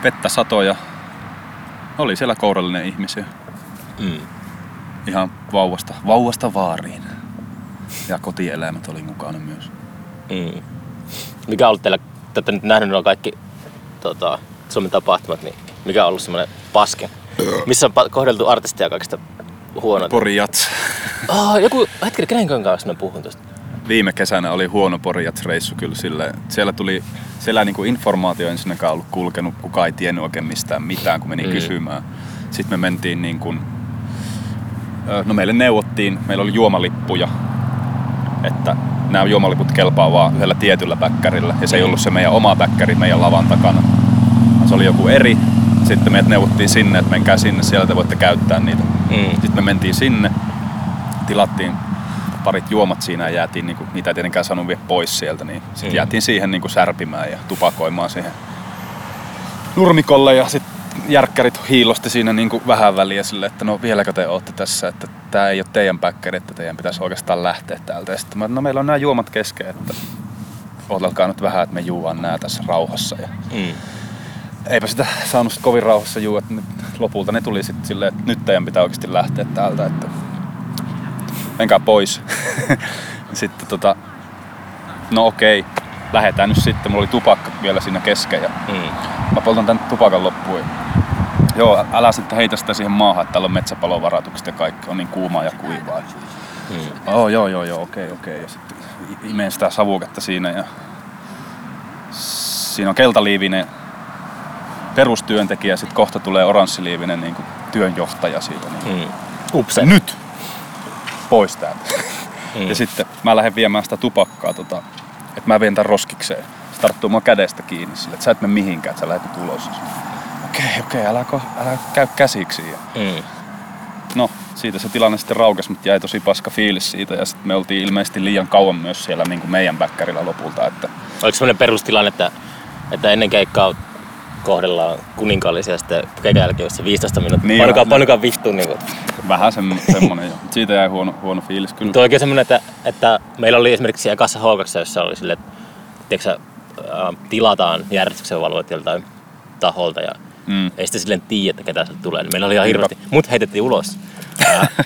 Vettä satoja. Oli siellä kourallinen ihmisiä. Mm. Ihan vauvasta, vauvasta vaariin. Ja kotieläimet oli mukana myös. Mm. Mikä on ollut teillä, te olette nyt nähnyt nuo kaikki tota, Suomen tapahtumat, niin mikä on ollut semmoinen paskin? Missä on kohdeltu artistia kaikista huonoita? Pori Jats. Oh, joku, hetki, kenen kanssa mä puhun tuosta? Viime kesänä oli huono Pori Jats-reissu kyllä sille. Siellä tuli, siellä niinku informaatio ensinnäkään ollut kulkenut, kukaan ei tiennyt oikein mistään mitään, kun meni Mm. kysymään. Sitten me mentiin niin kuin, no meille neuvottiin, meillä oli juomalippuja, että nämä juomaliput kelpaa vaan yhdellä tietyllä bäkkärillä. Ja se ei ollut se meidän oma bäkkäri meidän lavan takana. Se oli joku eri. Sitten meidät neuvottiin sinne, että menkää sinne, siellä te voitte käyttää niitä. Mm. Sitten me mentiin sinne, tilattiin parit juomat siinä ja jäätiin, niinku, niitä ei tietenkään saanut vielä pois sieltä, niin sitten Mm. jäätiin siihen niinku särpimään ja tupakoimaan siihen nurmikolle ja sitten järkkärit hiilosti siinä niinku vähän väliä sille, että no vieläkö te olette tässä, että tämä ei ole teidän päkkäri, että teidän pitäisi oikeastaan lähteä täältä. Ja sitten mä, no meillä on nämä juomat kesken, että odotelkaa nyt vähän, että me juodaan nämä tässä rauhassa. Ja Mm. Eipä sitä saanut sit kovin rauhassa juua, että nyt lopulta ne tuli sitten silleen, että nyt teidän pitää oikeasti lähteä täältä, että menkää pois. sitten tota, no okei, lähdetään nyt sitten. Mulla oli tupakka vielä siinä kesken ja Mm. mä poltan tän tupakan loppuun. Joo, älä sitten heitä sitä siihen maahan, että täällä on metsäpalovaratukset ja kaikki on niin kuumaa ja kuivaa. Mm. Oh, joo, joo, joo, okei, okei. Ja sitten imeen sitä savuketta siinä ja siinä on keltaliivinen perustyöntekijä, sitten kohta tulee oranssiliivinen niin työnjohtaja siitä. Niin. Mm. Upse. Nyt! Pois täältä. Mm. Ja sitten mä lähden viemään sitä tupakkaa, tota, että mä vien tän roskikseen. Se tarttuu mua kädestä kiinni sille, että sä et mene mihinkään, että sä lähdet nyt ulos. Okei, okei, älä, ko- älä käy käsiksi. Ja Mm. no, siitä se tilanne sitten raukesi, mutta jäi tosi paska fiilis siitä. Ja sitten me oltiin ilmeisesti liian kauan myös siellä niin kuin meidän bäkkärillä lopulta. Että Oliko semmoinen perustilanne, että, että ennen keikkaa kohdellaan kuninkaallisia ja sitten se 15 minuuttia. Niin panukaa, panukaa vittuun. Niin kuin. vähän sem, semmonen jo. Siitä jäi huono, huono fiilis kyllä. Tuo oikein semmoinen, että, että meillä oli esimerkiksi ekassa H2, jossa oli sille, että tiedätkö, sä, ää, tilataan järjestyksen valvojat joltain taholta ja Mm. ei sitten silleen tiedä, että ketä sieltä tulee. Niin meillä oli ihan hirveästi. Mut heitettiin ulos.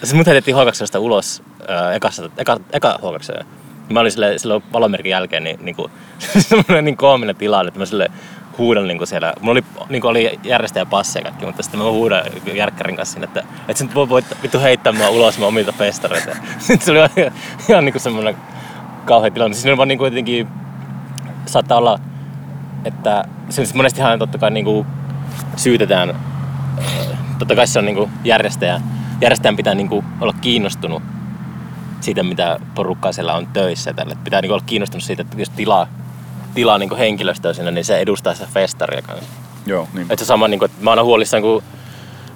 Siis mut heitettiin H2 ulos ää, ekassa, eka, eka H2. Mä olin sille, silloin valomerkin jälkeen niin, niin kuin, semmoinen niin koominen tilanne, että mä sille huudan niin kuin siellä. Mulla oli, niin kuin oli järjestäjä passi ja kaikki, mutta sitten mä huudan järkkärin kanssa sinne, että, että sä nyt voi, voit vittu heittää mua ulos mun omilta festareilta. Sitten se oli ihan, ihan niin kuin semmoinen kauhea tilanne. Siinä oli vaan niin kuin jotenkin, saattaa olla, että siis monestihan totta kai niin kuin syytetään, totta kai se on niin kuin järjestäjä, järjestäjän pitää niin kuin olla kiinnostunut siitä, mitä porukkaa siellä on töissä. Tälle. Pitää niin kuin olla kiinnostunut siitä, että jos tilaa, tilaa niin henkilöstöä sinne, niin se edustaa sitä festaria kanssa. Joo, niin. Että se sama, niin kuin, että mä oon huolissaan, kun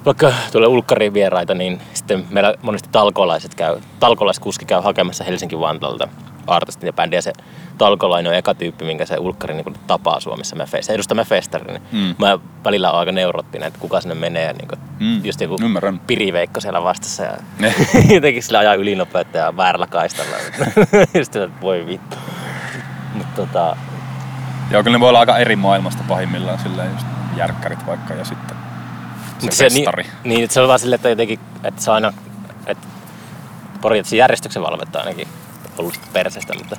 vaikka tulee ulkkariin vieraita, niin sitten meillä monesti talkolaiset käy, talkolaiskuski käy hakemassa Helsinki-Vantaalta artistin ja bändiä. Se talkolainen on eka tyyppi, minkä se ulkkari niin tapaa Suomessa. Mä fe- se edustaa mä festarin. Niin Mm. Mä välillä aika neurottinen, että kuka sinne menee. Niin kuin, Mm, Just joku ymmärrän. piriveikko siellä vastassa ja jotenkin sillä ajaa ylinopeutta ja väärällä kaistalla. just että voi vittu. Mutta tota, Joo, kyllä ne voi olla aika eri maailmasta pahimmillaan silleen just järkkärit vaikka ja sitten se, Mut festari. Niin, niin, että se on vaan silleen, että jotenkin, että se on aina, että Porjatsin järjestyksen valvetta ainakin ollut sitä persestä, mutta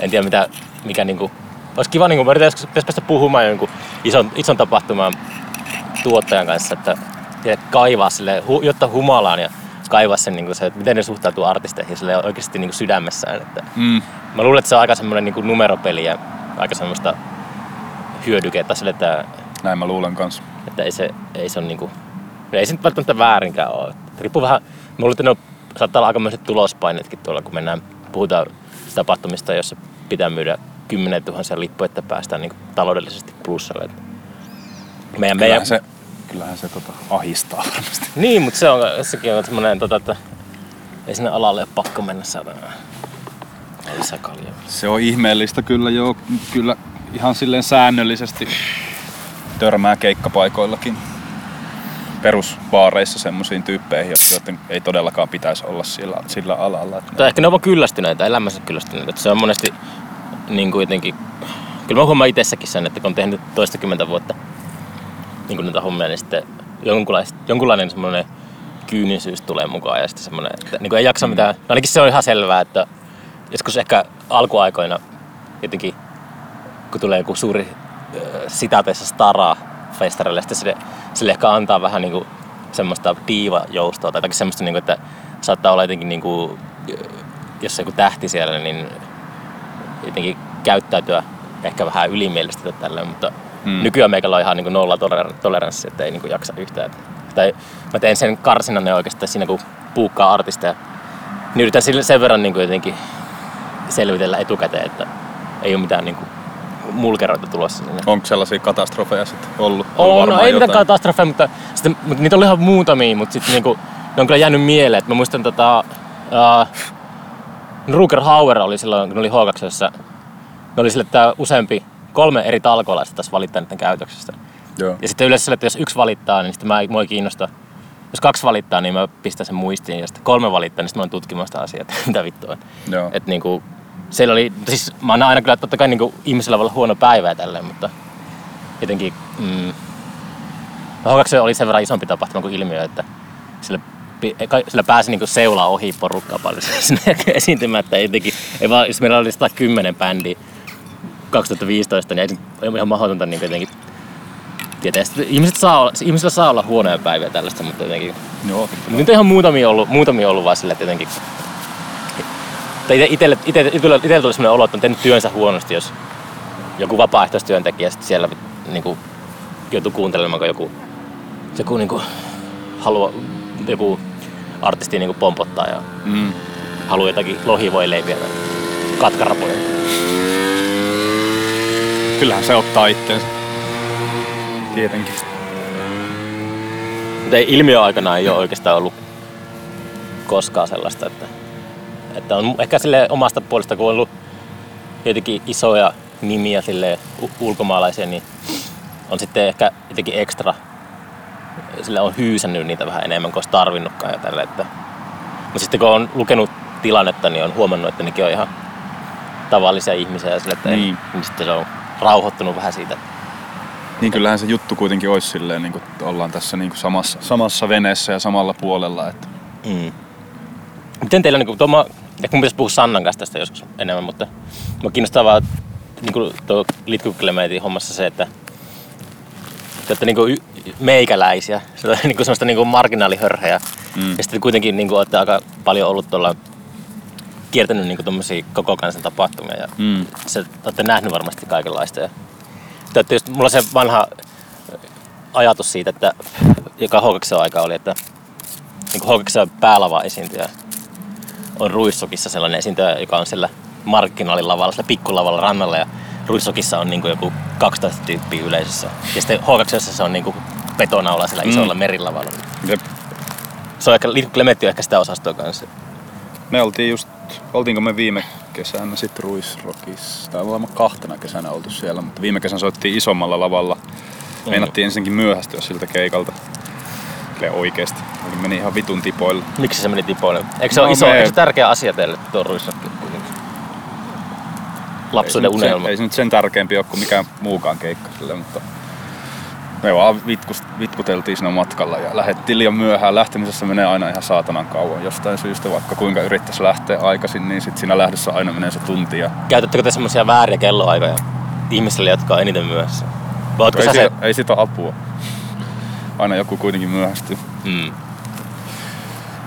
en tiedä mitä, mikä niinku, olisi kiva niinku, mä yritän joskus päästä puhumaan jonkun ison, ison tapahtuman tuottajan kanssa, että ja kaivaa sille, hu, jotta humalaan ja kaivaa sen, niinku se, että miten ne suhtautuu artisteihin sille oikeasti niinku sydämessään. Että Mm. mä luulen, että se on aika semmoinen niinku numeropeli ja aika semmoista hyödykettä sille, että Näin mä luulen kanssa. että ei se, ei se on niinku, ei se nyt välttämättä väärinkään ole. Että Riippuu vähän, mä luulen, että ne on, saattaa olla aikamoiset tulospaineetkin tuolla, kun mennään, puhutaan tapahtumista, jossa pitää myydä 10 tuhansia lippuja, että päästään niinku taloudellisesti plussalle. Meidän, meidän, Kyllähän se, kyllähän se tota, ahistaa varmasti. Niin, mutta se on, sekin on semmoinen, tota, että ei sinne alalle ole pakko mennä saada lisää kaljaa. Se on ihmeellistä kyllä joo. Kyllä ihan silleen säännöllisesti törmää keikkapaikoillakin perusbaareissa semmoisiin tyyppeihin, joiden ei todellakaan pitäisi olla sillä, sillä alalla. Että Tai ehkä ne on vaan kyllästyneitä, elämänsä kyllästyneitä. Että se on monesti niin kuin jotenkin... Kyllä mä huomaan itsessäkin sen, että kun on tehnyt toistakymmentä vuotta niin kuin näitä hommia, niin sitten jonkunlainen, jonkunlainen semmoinen kyynisyys tulee mukaan ja sitten semmoinen, että niin kuin ei jaksa mitään. No ainakin se on ihan selvää, että joskus ehkä alkuaikoina jotenkin, kun tulee joku suuri äh, sitaateissa stara festareille, sitten sille, sille ehkä antaa vähän niin kuin semmoista diivajoustoa tai jotakin semmoista, niin kuin, että saattaa olla jotenkin niin kuin, jos joku tähti siellä, niin jotenkin käyttäytyä ehkä vähän ylimielisesti tai tälleen, mutta Mm. mm. nykyään meikällä on ihan niin nolla toler- toleranssi, että ei niin jaksa yhtään. Tai mä teen sen karsinnan oikeastaan siinä, kun puukkaa artisteja. Niin yritän sen verran niin jotenkin selvitellä etukäteen, että ei ole mitään niin mulkeroita tulossa sinne. Onko sellaisia katastrofeja sitten ollut? On, no varmaan ei mitään katastrofeja, mutta, sitten, mutta niitä oli ihan muutamia, mutta sitten niinku, ne on kyllä jäänyt mieleen. Et mä muistan tota, uh, Ruger Hauer oli silloin, kun ne oli H2, ne oli sille, että useampi, kolme eri talkoolaista tässä valittaa niiden käytöksestä. Joo. Ja sitten yleensä sille, että jos yksi valittaa, niin sitten mä, mua ei kiinnosta. Jos kaksi valittaa, niin mä pistän sen muistiin. Ja sitten kolme valittaa, niin sitten mä oon tutkimaan sitä asiaa, että mitä vittua. Et, Joo. et niinku, siellä oli, siis mä näen aina kyllä, totta kai niinku, ihmisellä voi olla huono päivä ja tälleen, mutta jotenkin mm, H2 oli sen verran isompi tapahtuma kuin ilmiö, että sillä, ka- sillä pääsi niinku seulaa ohi porukkaa paljon sinne esiintymään, että jotenkin, ei vaan, jos meillä oli 110 bändiä 2015, niin ei ihan mahdotonta niin jotenkin tietää. Sitten Ihmiset saa olla, ihmisillä saa olla huonoja päiviä tällaista, mutta jotenkin Joo. nyt on ihan muutamia ollut, muutamia ollut vaan silleen, että jotenkin... Tai ite, itelle, itelle tuli sellainen olo, että on tehnyt työnsä huonosti, jos joku vapaaehtoistyöntekijä sitten siellä niin kuin, joutuu kuuntelemaan, kun joku, joku niin kuin, haluaa, joku artisti niin kuin pompottaa ja Mm. haluaa jotakin lohivoileipiä tai katkarapoja. Kyllähän se ottaa itteensä. Tietenkin. Mutta ei ilmiöaikana ei ole oikeastaan ollut koskaan sellaista, että, että on ehkä sille omasta puolesta, kun on ollut jotenkin isoja nimiä sille ulkomaalaisia, niin on sitten ehkä jotenkin ekstra, sille on hyysännyt niitä vähän enemmän kuin olisi tarvinnutkaan ja tälle, että mutta sitten kun on lukenut tilannetta, niin on huomannut, että nekin on ihan tavallisia ihmisiä ja sille, että Niin. niin. niin sitten se on rauhoittunut vähän siitä. Niin kyllähän se juttu kuitenkin olisi silleen, niin kuin, ollaan tässä niin kuin samassa, samassa veneessä ja samalla puolella. Että Mm. Miten teillä, niin kuin, tuo, mä, ehkä mun pitäisi puhua Sannan kanssa tästä joskus enemmän, mutta mä kiinnostaa vaan niin kuin tuo litkukelementin hommassa se, että te olette niin kuin meikäläisiä, se on niin kuin semmoista niin kuin marginaalihörhejä. Mm. Ja sitten kuitenkin niin kuin, olette aika paljon ollut tuolla kiertänyt niin kuin koko kansan tapahtumia ja mm. se, olette nähnyt varmasti kaikenlaista. Ja te olette just, mulla on se vanha ajatus siitä, että joka H2 aika oli, että niin kuin H2 päälava esiintyjä on Ruissokissa sellainen esiintyjä, joka on sillä markkinaalilavalla, sillä pikkulavalla rannalla ja Ruissokissa on niin kuin joku 12 tyyppiä yleisössä. Ja sitten H2 se on niin kuin betonaula sillä isolla Mm. merilavalla. Jep. Se on ehkä, Klementti on ehkä sitä osastoa kanssa. Me oltiin just, oltiinko me viime kesänä sit Ruisrockissa, tai ollaan kahtena kesänä oltu siellä, mutta viime kesänä soittiin isommalla lavalla. Meinattiin ensinnäkin myöhästyä siltä keikalta. Kyllä oikeesti. Eli meni ihan vitun tipoille. Miksi se meni tipoille? Eikö se No ole iso, me- eikö se tärkeä asia teille tuo kuitenkin? Lapsuuden ei se, unelma. sen, ei se nyt sen tärkeämpi ole kuin mikään muukaan keikka sille, mutta me vaan vitkust, vitkuteltiin siinä matkalla ja lähdettiin liian myöhään. Lähtemisessä menee aina ihan saatanan kauan jostain syystä, vaikka kuinka yrittäisi lähteä aikaisin, niin sit siinä lähdössä aina menee se tunti. Ja Käytättekö te semmoisia vääriä kelloaikoja ihmisille, jotka on eniten myöhässä? Vai ei, se? ei siitä apua. Aina joku kuitenkin myöhästyy. Mm.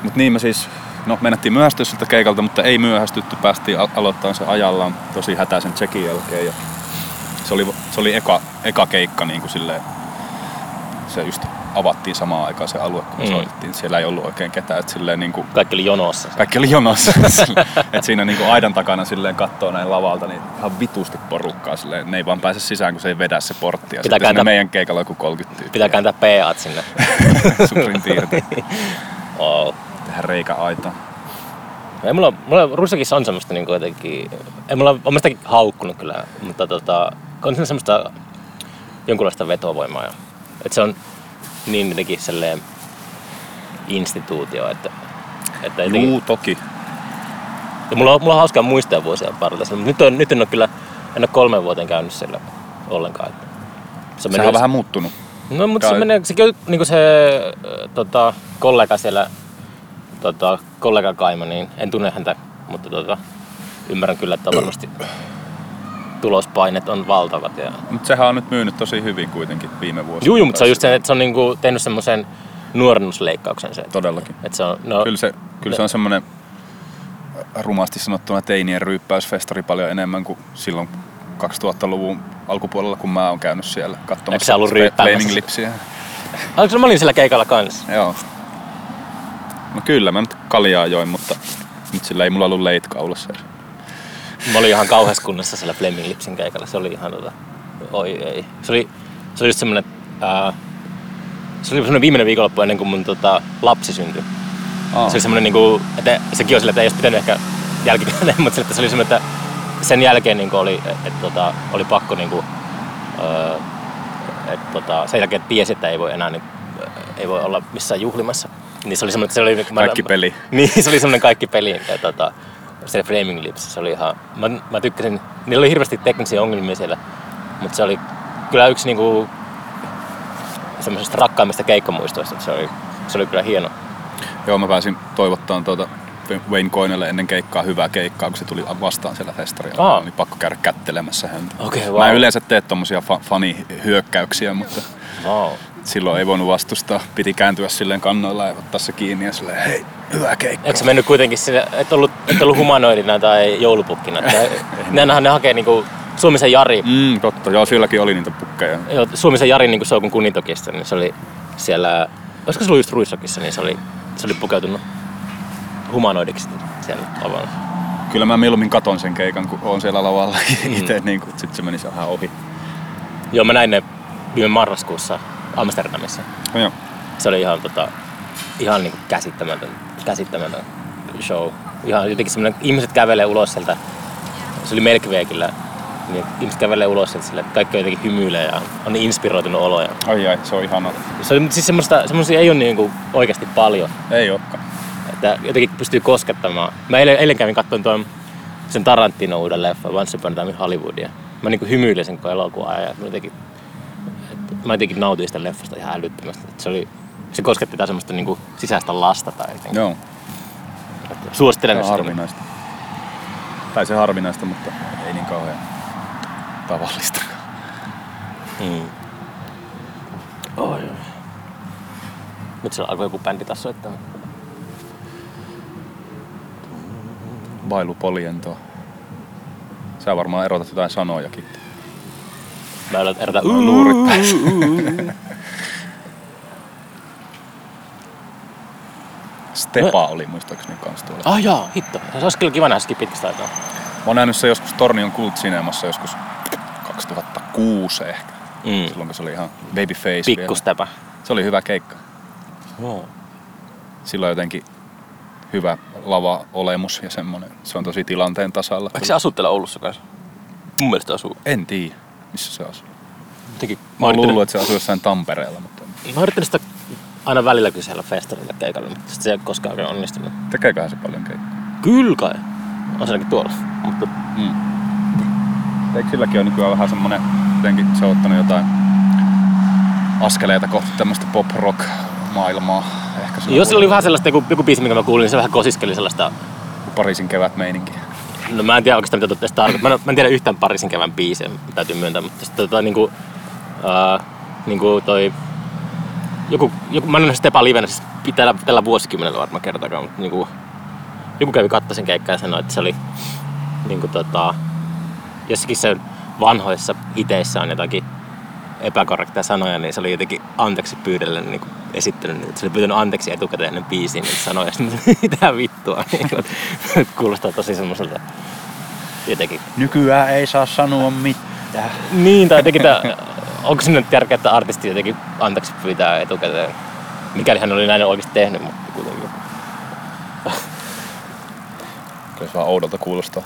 Mutta niin me siis, no mennettiin myöhästyä siltä keikalta, mutta ei myöhästytty. Päästiin al- aloittamaan se ajallaan tosi hätäisen checkin jälkeen. Ja se oli, se oli eka, eka keikka niin kuin silleen, se just avattiin samaan aikaan se alue, kun me Mm. soitettiin. Siellä ei ollut oikein ketään. Et silleen niin kuin, Kaikki oli jonossa. kaikki oli jonossa. et siinä niin kuin aidan takana silleen kattoo näin lavalta, niin ihan vitusti porukkaa. Silleen, ne ei vaan pääse sisään, kun se ei vedä se portti. Ja Pitää kääntää- meidän keikalla joku 30 tyyppiä. Pitää kääntää PAt sinne. Suurin piirtein. Oh. Tehdään reikä aitaan. Ei mulla, mulla Russakissa on semmoista niinku jotenkin, ei mulla on mä sitäkin haukkunut kyllä, mutta tota, on siinä semmoista jonkunlaista vetovoimaa. Että se on niin jotenkin selleen instituutio, että, että jotenkin, Juu, toki. ja mulla, on, mulla on hauskaa muistaa vuosia parilla, mutta nyt, on, nyt en ole kyllä, en ole kolme vuoteen käynyt siellä ollenkaan. Se Sehän on vähän muuttunut. No, mutta se Kai- menee, sekin on niin se tota, kollega siellä, tota, kollega Kaima, niin en tunne häntä, mutta tota, ymmärrän kyllä, että varmasti tulospainet on valtavat. Ja... Mutta sehän on nyt myynyt tosi hyvin kuitenkin viime vuosina. Juu, mutta se on just se, että se on niinku tehnyt semmoisen nuorennusleikkauksen se. Todellakin. Että se on, no, Kyllä se, kyllä se on semmoinen rumasti sanottuna teinien ryyppäysfestari paljon enemmän kuin silloin 2000-luvun alkupuolella, kun mä oon käynyt siellä katsomassa ollut Flaming? Lipsiä. Oliko se, mä olin siellä keikalla kanssa. Joo. No kyllä, mä nyt kaljaa join, mutta nyt sillä ei mulla ollut leit kaulassa. edes. Mä olin ihan kauheassa kunnossa siellä Fleming Lipsin keikalla. Se oli ihan tota, oi ei. Se oli, se oli just semmonen, ää, se oli semmonen viimeinen viikonloppu ennen kuin mun tota, lapsi syntyi. Aa, Se oli semmonen niinku, että sekin on sille, että ei olisi pitänyt ehkä jälkikäteen, mutta että se oli semmonen, että sen jälkeen niinku oli, että et, tota, oli pakko niinku, öö, et, tota, sen jälkeen tiesi, että ei voi enää niin, ei voi olla missään juhlimassa. Niin se oli semmonen, että se oli... Kaikki peli. Niin, se oli semmonen kaikki peli. Ja, tota, se Flaming Lips, se oli ihan... Mä, mä tykkäsin, niillä oli hirveästi teknisiä ongelmia siellä, mutta se oli kyllä yksi niinku semmoisesta rakkaimmista keikkamuistoista. Se oli, se oli kyllä hieno. Joo, mä pääsin toivottaan tuota Wayne Coinelle ennen keikkaa hyvää keikkaa, kun se tuli vastaan siellä festarilla. Aa. Oli pakko käydä kättelemässä häntä. Mä wow. en yleensä tee tommosia fa- fanihyökkäyksiä, mutta Wow. Silloin ei voinut vastustaa. Piti kääntyä silleen kannoilla ja ottaa se kiinni ja silleen, hei, hyvä keikka. Eikö se mennyt kuitenkin sinne, et ollut, et ollut humanoidina tai joulupukkina? Tai, nehän ne hakee niinku Suomisen Jari, Mm, totta, joo, silläkin oli niitä pukkeja. joo, Suomisen Jari niinku Soukun kunintokista, niin se oli siellä, olisiko se ollut just Ruissokissa, niin se oli, se oli pukeutunut humanoidiksi siellä lavalla. Kyllä mä mieluummin katon sen keikan, kun oon siellä lavalla Mm. itse, niin kun, sit se menisi vähän ohi. Joo, mä näin ne viime marraskuussa Amsterdamissa. No joo. Se oli ihan, tota, ihan niinku käsittämätön, käsittämätön show. Ihan jotenkin semmoinen, ihmiset kävelee ulos sieltä, se oli Melkveekillä, niin ihmiset kävelee ulos sieltä silleen, että kaikki on jotenkin hymyilee ja on niin inspiroitunut olo. Ja Ai ai, se on ihana. se oli, siis semmoista, semmoisia ei ole niinku oikeasti paljon, Ei olekaan. että jotenkin pystyy koskettamaan. Mä eilen, eilen kävin katsomaan tuon sen Tarantino uuden leffa, Once Upon a Time in Hollywoodia. Mä niinku hymyilin sen elokuvan ja jotenkin, mä jotenkin nautin sitä leffasta ihan älyttömästi. Se, oli, se kosketti jotain semmoista niinku sisäistä lasta tai jotenkin. Joo, Suosittelen, se on sitä- harvinaista. Tai se harvinaista, mutta ei niin kauhean tavallista. Mm. Oi, oi. Nyt siellä alkoi joku bändi taas soittaa. Bailu poljentoa. Sä varmaan erotat jotain sanojakin. Erotan Mä luurit. Stepa oli muistaakseni kans tuolla. Ah jaa, hitto. Se olisi kyllä kiva nähdä pitkästä aikaa. Mä oon nähnyt se joskus Tornion Kult Cinemassa joskus 2006 ehkä. Mm. Silloin kun se oli ihan babyface vielä. Pikkustäpä. Se oli hyvä keikka. Joo. Sillä on jotenkin hyvä lava-olemus ja semmonen. Se on tosi tilanteen tasalla. Eikö se asu täällä Oulussa kanssa? Mun mielestä asuu. En tiedä, missä se asuu. Jotenkin, Mä oon luullut, että se asuu jossain Tampereella, mutta Mä yrittänyt sitä aina välillä kysellä festarilla keikalla, mutta se ei ole koskaan oikein onnistunut. tekeeköhän se paljon keikkaa? Kyllä kai. On se tuolla. Mutta Mm. Eikö silläkin ole nykyään vähän semmonen, jotenkin se on ottanut jotain askeleita kohti tämmöistä pop-rock-maailmaa. Ehkä jos sillä oli vähän sellaista, joku, joku biisi, minkä mä kuulin, niin se vähän kosiskeli sellaista Pariisin kevät meininki. No mä en tiedä oikeastaan mitä tästä tarkoittaa. Mä, en- mä en tiedä yhtään Pariisin kevään biisiä, täytyy myöntää. Mutta sitten tota niinku, ää, niinku toi, joku, joku, mä en ole Stepa livenä siis tällä, tällä vuosikymmenellä varmaan kertakaan, mutta niinku, joku kävi katsoa sen keikkaa ja sanoi, että se oli niinku tota, jossakin sen vanhoissa hiteissä on jotakin epäkorrekteja sanoja, niin se oli jotenkin anteeksi pyydellen niin esittänyt, niin että se oli pyytänyt anteeksi etukäteen ennen biisiin niitä sanoja, mitä vittua, niin kuin, kuulostaa tosi semmoiselta jotenkin. Nykyään ei saa sanoa mitään. Niin, tai jotenkin, tää, onko sinne nyt järkeä, että artisti jotenkin anteeksi pyytää etukäteen, mikäli hän oli näin oikeasti tehnyt, mutta kuitenkin. Kyllä se vaan oudolta kuulostaa.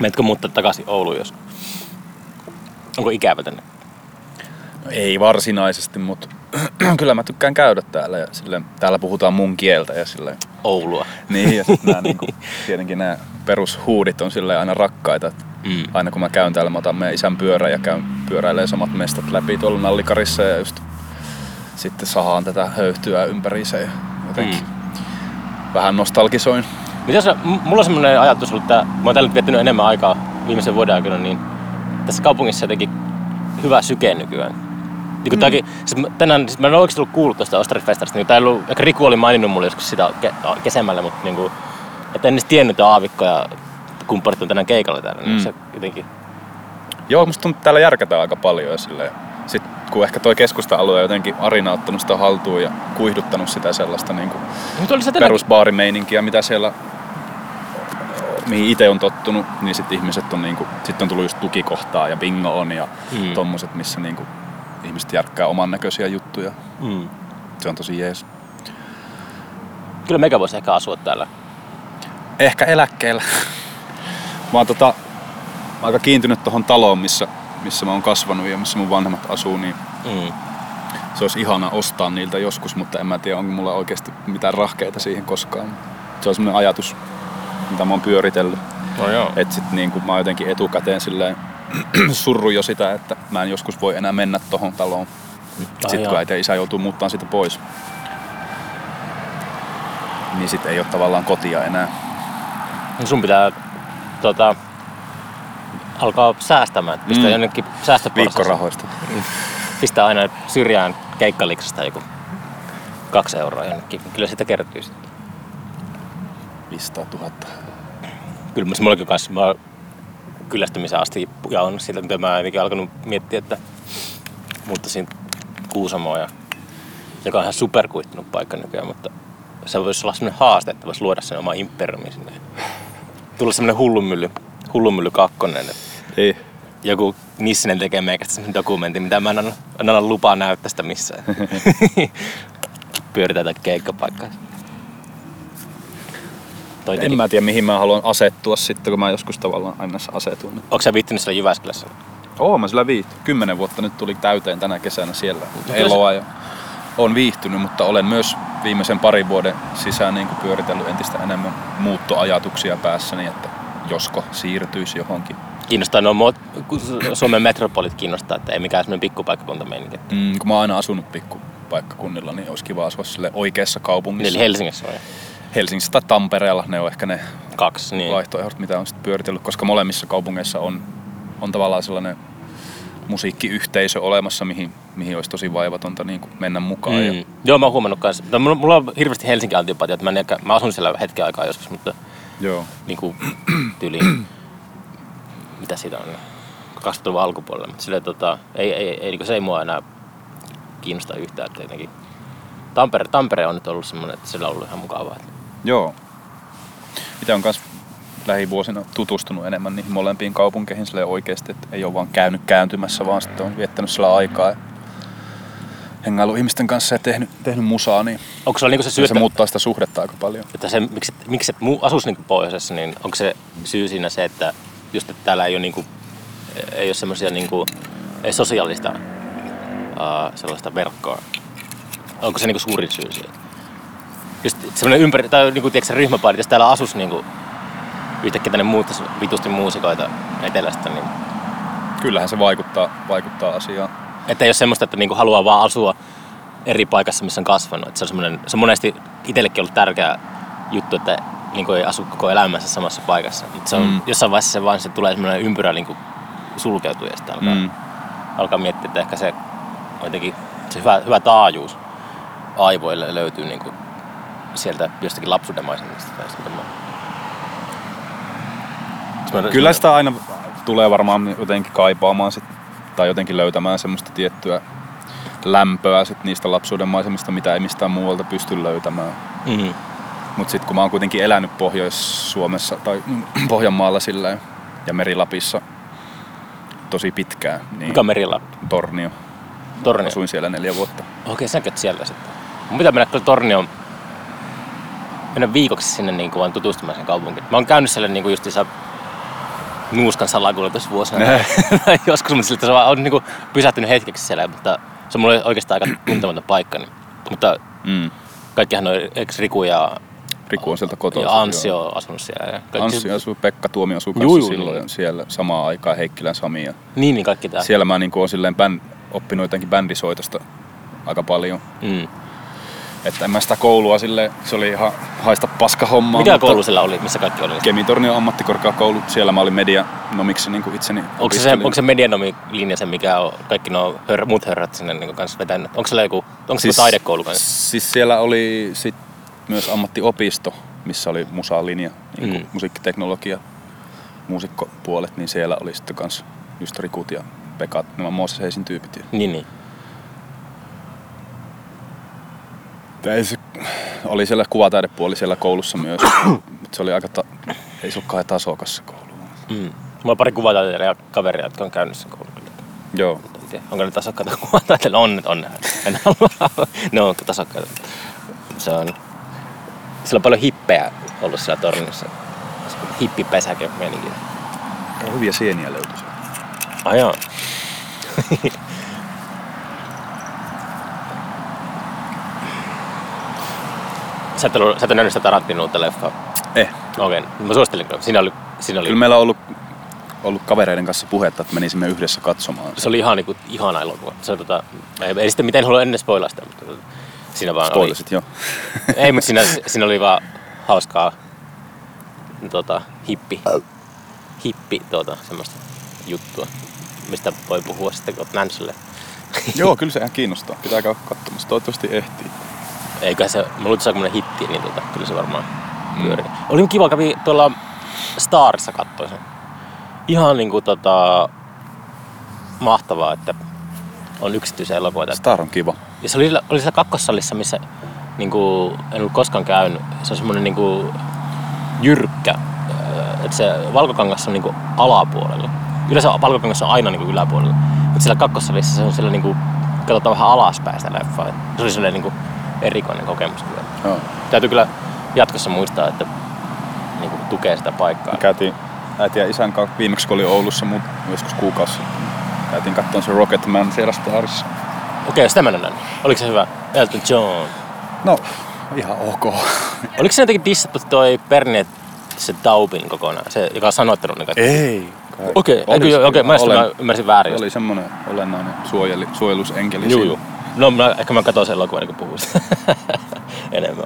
Meetkö muuttaa takaisin Ouluun jos? Onko ikävä tänne? No ei varsinaisesti, mutta kyllä mä tykkään käydä täällä ja silleen, täällä puhutaan mun kieltä ja silleen, Oulua. niin ja sit nää, niinku, tietenkin nämä perushuudit on silleen aina rakkaita. Mm. Aina kun mä käyn täällä, mä otan meidän isän pyörä ja käyn pyöräilee samat mestat läpi tuolla nallikarissa ja just sitten sahaan tätä höyhtyä ympäriinsä ja jotenkin Mm. vähän nostalgisoin. Mitä sä, m- mulla on semmoinen ajatus ollut, että mä oon täällä nyt viettänyt enemmän aikaa viimeisen vuoden aikana, niin tässä kaupungissa jotenkin hyvä syke nykyään. Niin kuin mm. siis tänään, siis mä en ole oikeasti ollut kuullut tuosta Ostarifestarista, niin tää ei ollut, ehkä Riku oli maininnut mulle joskus sitä ke- kesämällä, mutta niin kuin, että en edes tiennyt, että Aavikko ja kumppanit on tänään keikalla täällä, niin Mm. se jotenkin, Joo, musta tuntuu, että täällä järkätään aika paljon ja silleen. Sitten kun ehkä toi keskusta-alue on jotenkin Arina ottanut sitä haltuun ja kuihduttanut sitä sellaista niin kuin perusbaarimeininkiä, mitä siellä mihin itse on tottunut, niin sitten ihmiset on niinku, sitten on tullut just tukikohtaa ja bingo on ja Mm. mm. tommoset, missä niinku ihmiset järkkää oman näköisiä juttuja. mm. Se on tosi jees. kyllä meikä voisi ehkä asua täällä. Ehkä eläkkeellä. mä oon tota, aika kiintynyt tohon taloon, missä, missä mä oon kasvanut ja missä mun vanhemmat asuu, niin Mm. se olisi ihana ostaa niiltä joskus, mutta en mä tiedä, onko mulla oikeasti mitään rahkeita siihen koskaan. Se on semmoinen ajatus, mitä mä oon pyöritellyt. No joo. Että sit niinku mä oon jotenkin etukäteen silleen surru jo sitä, että mä en joskus voi enää mennä tohon taloon. Sitten joo. kun äiti ja isä joutuu muuttaa sitä pois, niin sit ei ole tavallaan kotia enää. Niin Sun pitää tota, alkaa säästämään, pistää Mm. jonnekin säästöporsaaseen. Viikkorahoista. Pistää aina syrjään keikkaliksasta joku kaksi euroa jonnekin. Kyllä sitä kertyy sitten. 500 000. Kyllä mä mullakin kanssa, mä kyllästymisen asti ja on siitä, mitä mä jotenkin alkanut miettiä, että muuttaisin Kuusamoa, ja, joka on ihan superkuittunut paikka nykyään, mutta se voisi olla sellainen haaste, että voisi luoda sen oma imperiumin sinne. Tulla semmoinen hullunmylly, hullunmylly kakkonen, Ei. joku Nissinen tekee meikästä semmoinen dokumentti, mitä mä en anna, en anna lupaa näyttää sitä missään. Pyöritään tätä keikkapaikkaa. Toi En mä tiedä mihin mä haluan asettua sitten, kun mä joskus tavallaan aina asetun. Onko sä viittinyt siellä Jyväskylässä? Oo, mä sillä viihty. Kymmenen vuotta nyt tuli täyteen tänä kesänä siellä kyllä eloa ja on viihtynyt, mutta olen myös viimeisen parin vuoden sisään niin pyöritellyt entistä enemmän muuttoajatuksia päässäni, että josko siirtyisi johonkin. Kiinnostaa kun Suomen metropolit kiinnostaa, että ei mikään semmoinen pikkupaikkakunta meininki. Mm, kun mä oon aina asunut pikkupaikkakunnilla, niin olisi kiva asua sille oikeassa kaupungissa. Eli Helsingissä on Helsingissä tai Tampereella ne on ehkä ne kaksi. Niin. vaihtoehdot, mitä on sitten pyöritellyt, koska molemmissa kaupungeissa on, on tavallaan sellainen musiikkiyhteisö olemassa, mihin, mihin olisi tosi vaivatonta niin kuin mennä mukaan. Mm. Ja, Joo, mä oon huomannut kanssa. No, mulla, on hirveästi Helsinki antipatia, että mä, en, ehkä- mä asun siellä hetken aikaa joskus, mutta joo. niin kuin tyyliin, mitä siitä on, 2000-luvun alkupuolella, mutta sille, tota, ei, ei, ei, niin se ei mua enää kiinnosta yhtään, että jotenkin Tampere, Tampere on nyt ollut semmoinen, että sillä on ollut ihan mukavaa. Joo. Itse on myös lähivuosina tutustunut enemmän niihin molempiin kaupunkeihin silleen oikeasti, että ei ole vaan käynyt kääntymässä, vaan sitten on viettänyt sillä aikaa ja hengailu ihmisten kanssa ja tehnyt, tehnyt musaa, niin Onko se niinku se syy, se muuttaa sitä suhdetta aika paljon. että se, miksi, miksi se asuisi niinku pohjoisessa, niin onko se syy siinä se, että just että täällä ei ole, niinku, ei ole semmoisia niinku, ei sosiaalista uh, sellaista verkkoa? Onko se niinku suurin syy siihen? Just semmoinen ympäri, tai niinku, tiedätkö, ryhmäpaari, jos täällä asus niinku, yhtäkkiä tänne muuttaisi vitusti muusikoita etelästä, niin Kyllähän se vaikuttaa, vaikuttaa asiaan. että ei ole semmoista, että niinku haluaa vaan asua eri paikassa, missä on kasvanut. Että se, on semmoinen, se on monesti itsellekin ollut tärkeä juttu, että niinku ei asu koko elämänsä samassa paikassa. Mutta se on, Mm. jossain vaiheessa se vaan se tulee semmoinen ympyrä niinku sulkeutuu ja sitten alkaa, Mm. alkaa miettiä, että ehkä se on jotenkin se hyvä, hyvä taajuus aivoille löytyy niinku sieltä jostakin lapsuuden maisemista. Tai sitten Kyllä sitä aina tulee varmaan jotenkin kaipaamaan sit, tai jotenkin löytämään semmoista tiettyä lämpöä sit niistä lapsuuden maisemista, mitä ei mistään muualta pysty löytämään. Mhm. Mutta sitten kun mä oon kuitenkin elänyt Pohjois-Suomessa tai Pohjanmaalla silleen ja Merilapissa tosi pitkään, niin Mikä on Merilappi? Tornio. Tornio. Asuin siellä neljä vuotta. Okei, sä käyt siellä sitten. Mun pitää mennä kyllä Tornioon, mennä viikoksi sinne niin kuin vaan tutustumaan sen kaupunkiin. Mä oon käynyt siellä niin kuin justiinsa nuuskan salakuljetusvuosina. tai joskus, mutta siltä se vaan on niinku pysähtynyt hetkeksi siellä, mutta se on mulle oikeastaan aika tuntematon paikka. Niin. Mutta Mm. kaikkihan on, eikö Riku ja, Riku on sieltä kotoa. ja Anssi on asunut siellä. Ja kaikki, Anssi asuu, Pekka Tuomio asuu kanssa juu, silloin niin. siellä samaan aikaan Heikkilän Sami. Ja Niin, niin kaikki tää. siellä mä niin on silleen bän, oppinut jotenkin bändisoitosta aika paljon. Mm. Että en mä sitä koulua sille, se oli ihan haista paska hommaa. Mikä koulu siellä oli, missä kaikki oli? Kemitornion ammattikorkeakoulu, siellä mä olin media, no miksi niin kuin itseni Onko se, onko se medianomi linja se, mikä on kaikki nuo hör, muut hörrät sinne niin kanssa vetänyt? Onko siellä joku, onko siis, se taidekoulu kanssa? Siis siellä oli sit myös ammattiopisto, missä oli musalinja, niin Mm. musiikkiteknologia, muusikkopuolet, niin siellä oli sitten kans just Rikut ja Pekat, nämä Mooses Heisin tyypit. Niin, niin. Ei se, oli siellä kuvataidepuoli siellä koulussa myös, mutta se oli aika, ta, ei se ole kai tasokas se koulu. Mm. Mulla on pari kuvataiteilija kaveria, jotka on käynyt sen koulun kyllä. Joo, En tiedä, onko ne tasokkaita kuvataiteilijoita? On, on. En halua. ne on tasokkaita. Se on... Siellä on paljon hippejä ollut siellä tornissa. Hippipesäke meininki. hyviä sieniä löytyi joo. Sä et, ollut, sä et ole nähnyt sitä Tarantin uutta leffaa. Eh, Okei, okay. mä suosittelen kyllä. Siinä oli, siinä oli, kyllä meillä on ollut, ollut kavereiden kanssa puhetta, että menisimme yhdessä katsomaan. se oli ihan niinku, ihana elokuva. Se, tota, ei, ei sitten miten halua ennen spoilaa sitä, mutta tota, siinä vaan Spoilasit, joo. oli, Ei, mutta siinä, siinä oli vaan hauskaa tota, hippi, hippi tuota, semmoista juttua, mistä voi puhua sitten, kun sille. joo, kyllä se ihan kiinnostaa. Pitää käydä katsomassa. Toivottavasti ehtii. Eiköhän se, mä luulen, että se on hitti, niin tota, kyllä se varmaan pyörii. Oli kiva, kävi tuolla Starissa katsoin sen. Ihan niinku tota, mahtavaa, että on yksityisiä elokuvia. Star on kiva. Ja se oli, oli siellä kakkossalissa, missä niinku, en ollut koskaan käynyt. Se on semmoinen niinku, jyrkkä. Että se valkokangas on niinku alapuolella. Yleensä valkokangas on aina niinku yläpuolella. Mutta siellä kakkossalissa se on siellä niinku, katsotaan vähän alaspäin sitä leffaa. Et Se oli sellainen niinku erikoinen kokemus kyllä. Joo. Täytyy kyllä jatkossa muistaa, että niinku tukee sitä paikkaa. Me käytiin äiti ja isän kanssa viimeksi, kun oli Oulussa mut joskus kuukausi sitten. Käytiin katsomaan se Rocketman siellä Starissa. Okei, sitä mä en nähnyt. Oliko se hyvä? Elton John. No, ihan ok. Oliko se jotenkin dissattu toi Bernie se Taubin kokonaan? Se, joka on sanoittanut ne kaikki? Ei. Okei, okay, okei, okay, mä, Olen- mä ymmärsin väärin. Oli semmonen olennainen suojeli, suojelusenkeli. Juu, siinä. No mä, ehkä mä katson sen elokuvan, kun puhuu sitä enemmän.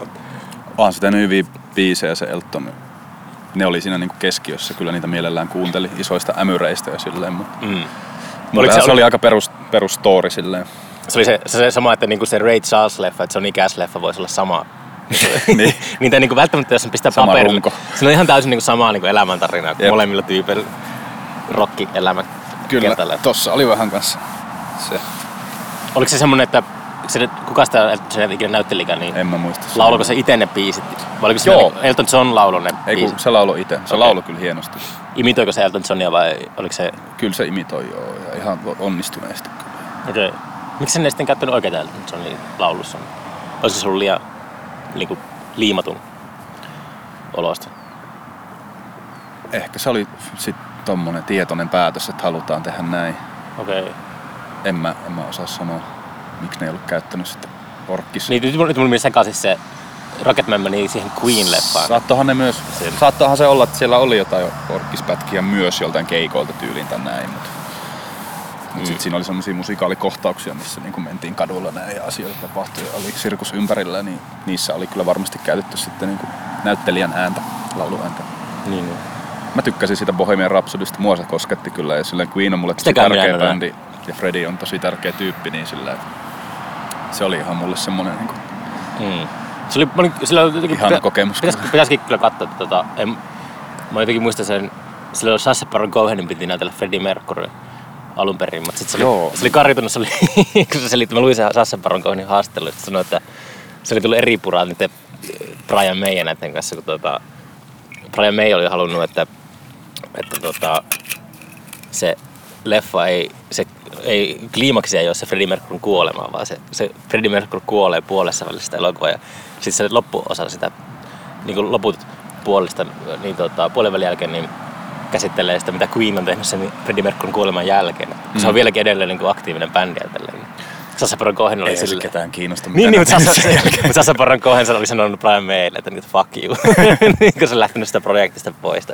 Onhan sitä ne hyviä biisejä se Elton. Ne oli siinä niinku keskiössä, kyllä niitä mielellään kuunteli isoista ämyreistä ja silleen, mutta Mm. Oliko se, se- se oli aika perus, perus story silleen. Se oli se, se, se sama, että niinku se Ray Charles-leffa, että se on ikäs-leffa, voisi olla sama. Niin. Niitä niinku välttämättä, jos sen pistää Sama paperille. runko. Se on ihan täysin niinku samaa niinku elämäntarinaa kuin Jep. molemmilla tyypeillä. Rocki-elämä Kyllä, tossa oli vähän kanssa se. Oliko se semmonen, että se, kuka sitä John ikinä näyttelikään, niin En mä muista. lauloiko se itse ne biisit? Vai oliko se Joo. Elton John lauloi ne Ei kun se laulo itse. Se Okei. laulo kyllä hienosti. Imitoiko se Elton Johnia vai oliko se... Kyllä se imitoi joo ja ihan onnistuneesti. Okei. Okay. Miksi sen ei sitten käyttänyt oikeita Elton Johnin laulussa? Olisiko se ollut liian niinku, liimatun olosta? Ehkä se oli sit tommonen tietoinen päätös, että halutaan tehdä näin. Okei. Okay. En mä, en mä osaa sanoa, miksi ne ei ollut käyttänyt sitä orkkis. Niin, nyt, mulla- nyt mulla meni sekaisin se Rocketman meni siihen Queen-leffaan. Saattohan ne myös, saattohan se olla, että siellä oli jotain orkkispätkiä myös joltain keikoilta tyyliin tai näin, mutta mut Mm. sit siinä oli semmosia musikaalikohtauksia, missä niinku mentiin kadulla näin ja asioita tapahtui ja oli sirkus ympärillä, niin niissä oli kyllä varmasti käytetty sitten niinku näyttelijän ääntä, lauluääntä. Niin, niin. Mä tykkäsin siitä Bohemian Rhapsodista, mua se kosketti kyllä ja silleen Queen on mulle tosi tärkeä bändi ja Freddie on tosi tärkeä tyyppi, niin silleen, se oli ihan mulle semmonen niinku Mm. Se oli, mä olin, sillä oli jotenkin, ihana kokemus. Pitäis, pitäisikin kyllä katsoa, että tota, en, mä jotenkin muistan sen, silloin Sacha Baron Cohenin piti näytellä Freddie Mercury alun perin, mutta sitten se, Joo. oli, se oli karitunut, se oli, kun se selitti, mä luin sen Sacha Baron Cohenin haastattelun, että sanoi, että se oli tullut eri puraa niiden Brian May ja näiden kanssa, kun tota, Brian May oli halunnut, että, että tota, se leffa ei, se ei, kliimaksi ei ole se Freddie Mercuryn kuolema, vaan se, se Freddie Mercury kuolee puolessa välissä sitä elokuvaa ja sitten se loppuosa sitä, niin kuin loput puolesta, niin tota, puolen välin jälkeen, niin käsittelee sitä, mitä Queen on tehnyt sen Freddie Mercuryn kuoleman jälkeen. Mm. Se on vieläkin edelleen niin kuin aktiivinen bändi ja tälleen. Sassa Baron Cohen oli Ei sille... ketään kiinnosta. Niin, niin, mutta nähnyt Sassa, mutta Sassa Baron Cohen oli sanonut Brian Maylle, että nyt fuck you. niin kun se on lähtenyt sitä projektista pois.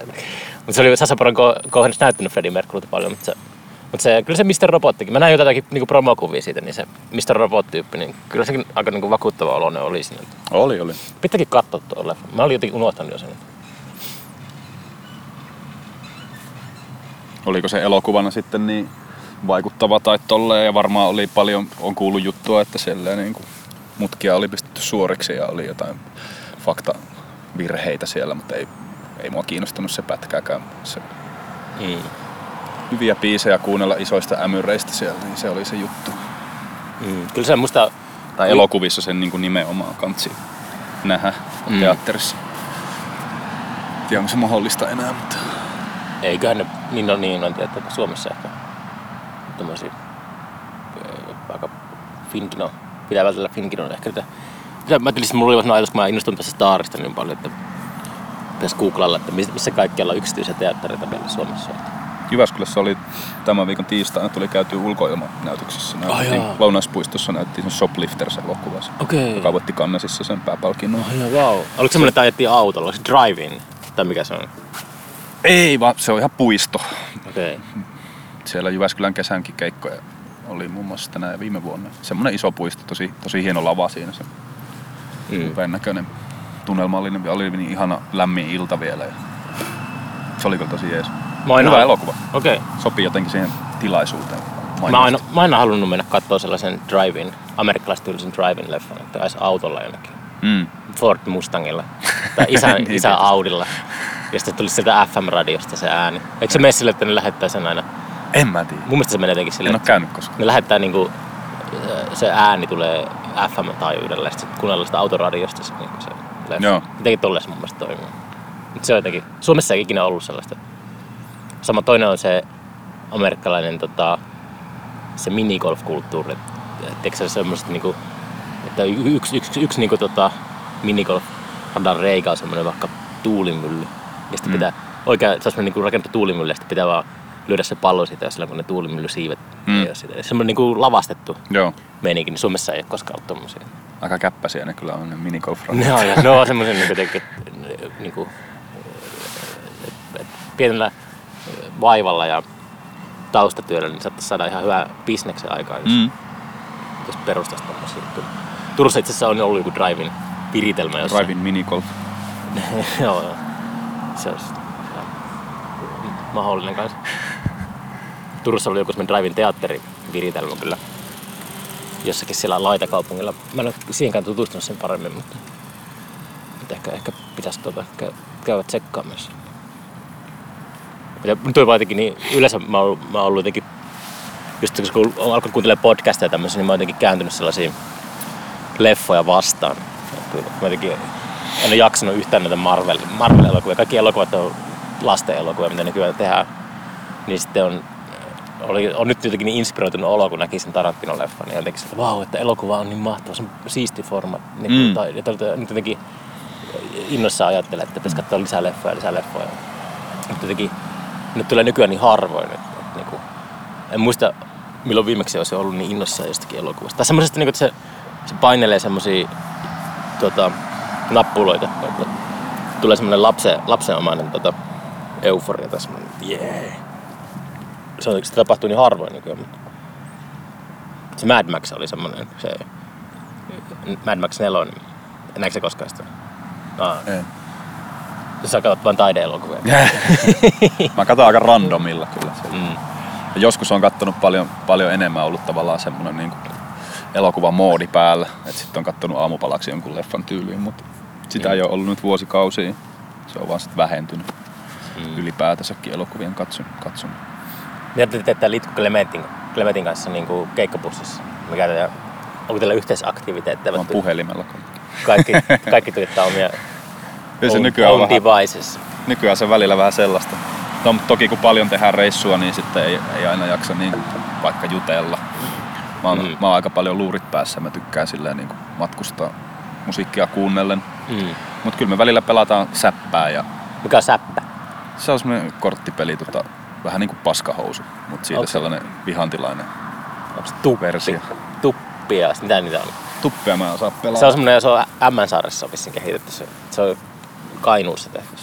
Mutta se oli Sassa Baron Co- Cohen näyttänyt Freddie Mercurylta paljon, mutta se, mutta se, kyllä se Mr. Robottikin, mä näin jotakin niinku promokuvia siitä, niin se Mr. Robot-tyyppi, niin kyllä sekin aika niinku vakuuttava oloinen oli siinä. Oli, oli. Pitääkin katsoa tuo leffa. Mä olin jotenkin unohtanut jo sen. Oliko se elokuvana sitten niin vaikuttava tai tolleen ja varmaan oli paljon, on kuullut juttua, että siellä niin kuin mutkia oli pistetty suoriksi ja oli jotain faktavirheitä siellä, mutta ei, ei mua kiinnostanut se pätkääkään. Se, Mm. Hyviä biisejä kuunnella isoista ämyreistä siellä, niin se oli se juttu. Mm. Kyllä se musta, Tai elokuvissa sen niin kuin nimenomaan kansi nähdä Mm. teatterissa. Tiedä, onko se mahdollista enää, mutta eiköhän ne niin on niin, on tietää, että Suomessa ehkä tämmöisiä ö, aika Finkino, pitää vältellä Finkinon ehkä niitä. Mä tilisin, mulla oli vähän ajatus, kun mä innostun tästä Starista niin paljon, että pitäisi googlalla, että missä kaikkialla on yksityisiä teattereita meillä Suomessa. Jyväskylässä oli tämän viikon tiistaina tuli käyty ulkoilmanäytöksessä. Näytettiin, jaa. Lounaspuistossa näytettiin sen Shoplifters-elokuvassa. Okei. Joka voitti sen pääpalkinnon. Oh, wow. Oliko semmoinen, että ajettiin autolla? Se drive-in? Tai mikä se on? Ei vaan, se on ihan puisto. Okei. Siellä Jyväskylän kesänkin keikkoja oli muun muassa tänä viime vuonna. Semmoinen iso puisto, tosi, tosi hieno lava siinä. Se Mm. näköinen, tunnelmallinen oli niin ihana lämmin ilta vielä. Ja se oli kyllä tosi jees. Mä aina- Hyvä elokuva. Okei. Sopii jotenkin siihen tilaisuuteen. Mä oon aina, mä aina halunnut mennä katsoa sellaisen drive-in, amerikkalaistyylisen drive-in leffan, että aisi autolla jonnekin. Mm. Ford Mustangilla tai isä, Niin isä. Audilla. Ja sitten tulisi sieltä FM-radiosta se ääni. Eikö se mene sille, että ne lähettää sen aina? En mä tiedä. Mun mielestä se menee jotenkin En silleen, ole että käynyt koskaan. ne lähettää niinku, äh, se ääni tulee FM-taajuudella ja sitten kuunnellaan sitä autoradiosta se, niinku se leffa. Joo. Jotenkin tolleen se mun mielestä toimii. Mut se on jotenkin, Suomessa ei ikinä ollut sellaista. Sama toinen on se amerikkalainen tota, se minigolf-kulttuuri. Tiedätkö se semmoista niinku, että yksi, yksi, yksi niinku tota, minigolf radan reikä on semmoinen vaikka tuulimylly. Ja sitten Mm. mm. pitää oikein, se on semmoinen niinku rakennettu tuulimylly ja sitten pitää vaan lyödä se pallo siitä, jos sillä kun ne tuulimyllysiivet Mm. ei ole sitä. Semmoinen niinku lavastettu Joo. meininki, niin Suomessa ei ole koskaan ollut tommosia. Aika käppäisiä ne kyllä on ne minigolf Ne on, ne on semmoisen niinku, niinku, et, pienellä vaivalla ja taustatyöllä, niin saattaisi saada ihan hyvää bisneksen aikaa, jos, mm. Jos perustaisi tommosia juttuja. Turussa itse asiassa on ollut joku drive-in viritelmä jossain. Driving minigolf. joo, joo. Se olisi mahdollinen kanssa. Turussa oli joku semmoinen drive-in teatteriviritelmä kyllä. Jossakin siellä laitakaupungilla. Mä en ole siihenkään tutustunut sen paremmin, mutta, mutta ehkä, ehkä pitäisi tuota, käy, käydä tsekkaamassa. Ja nyt on jotenkin niin, yleensä mä oon, mä oon ollut jotenkin, just kun alkanut kuuntelemaan podcasteja ja tämmöisiä, niin mä oon jotenkin kääntynyt sellaisiin leffoja vastaan. Mä jotenkin en ole jaksanut yhtään näitä Marvel, Marvel-elokuvia. Kaikki elokuvat on lasten elokuvia, mitä nykyään tehdään. Niin sitten on, oli, on nyt jotenkin niin inspiroitunut olo, kun näki sen Tarantino-leffan. Niin jotenkin, että vau, että elokuva on niin mahtava, se on siisti forma. Niin, Mm. mm. tai, ja tältä- nyt jotenkin innoissaan ajattelee, että pitäisi katsoa lisää leffoja, lisää leffoja. Mutta jotenkin, nyt tulee nykyään niin harvoin, että, että niin kuin, en muista milloin viimeksi olisi ollut niin innoissaan jostakin elokuvasta. Tai semmoisesta, niin kuin, että se, se painelee semmoisia tota, nappuloita. että Tulee semmoinen lapse, lapsenomainen tota, euforia tai semmoinen, jee. Se, on, se tapahtuu niin harvoin nykyään, mutta se Mad Max oli semmoinen, se Mad Max 4, näetkö se koskaan sitä? Aa, Ei. Sä katsot vain taideelokuvia. Mä katson aika randomilla kyllä. Mm. Ja joskus on kattonut paljon, paljon enemmän ollut tavallaan semmonen niin elokuvan moodi päällä. Että sitten on kattonut aamupalaksi jonkun leffan tyyliin, mutta sitä Mm. ei ole ollut nyt vuosikausia. Se on vaan sitten vähentynyt Mm. ylipäätänsäkin elokuvien katson. katson. Mitä te teette Litku Clementin, Clementin kanssa niin kuin keikkapussissa? Mikä teidän, onko teillä yhteisaktiviteetteja? Mä oon puhelimella. Kaikki, kaikki tuottaa omia Ei se own, nykyään, on own vähän, devices. nykyään se välillä vähän sellaista. No, mutta toki kun paljon tehdään reissua, niin sitten ei, ei aina jaksa niin vaikka jutella. Mä oon, Mm. mä oon aika paljon luurit päässä. Mä tykkään silleen niin matkustaa musiikkia kuunnellen. Mm. Mutta kyllä me välillä pelataan säppää ja Mikä on säppä? Se on semmoinen korttipeli, tota, vähän niin kuin paskahousu, mutta siitä Okei. sellainen vihantilainen Onko tuppi? versio. Tuppia, mitä niitä on? Tuppea mä en osaa pelata. Se on semmonen, se on M-saaressa vissiin kehitetty se. Se on Kainuussa tehty.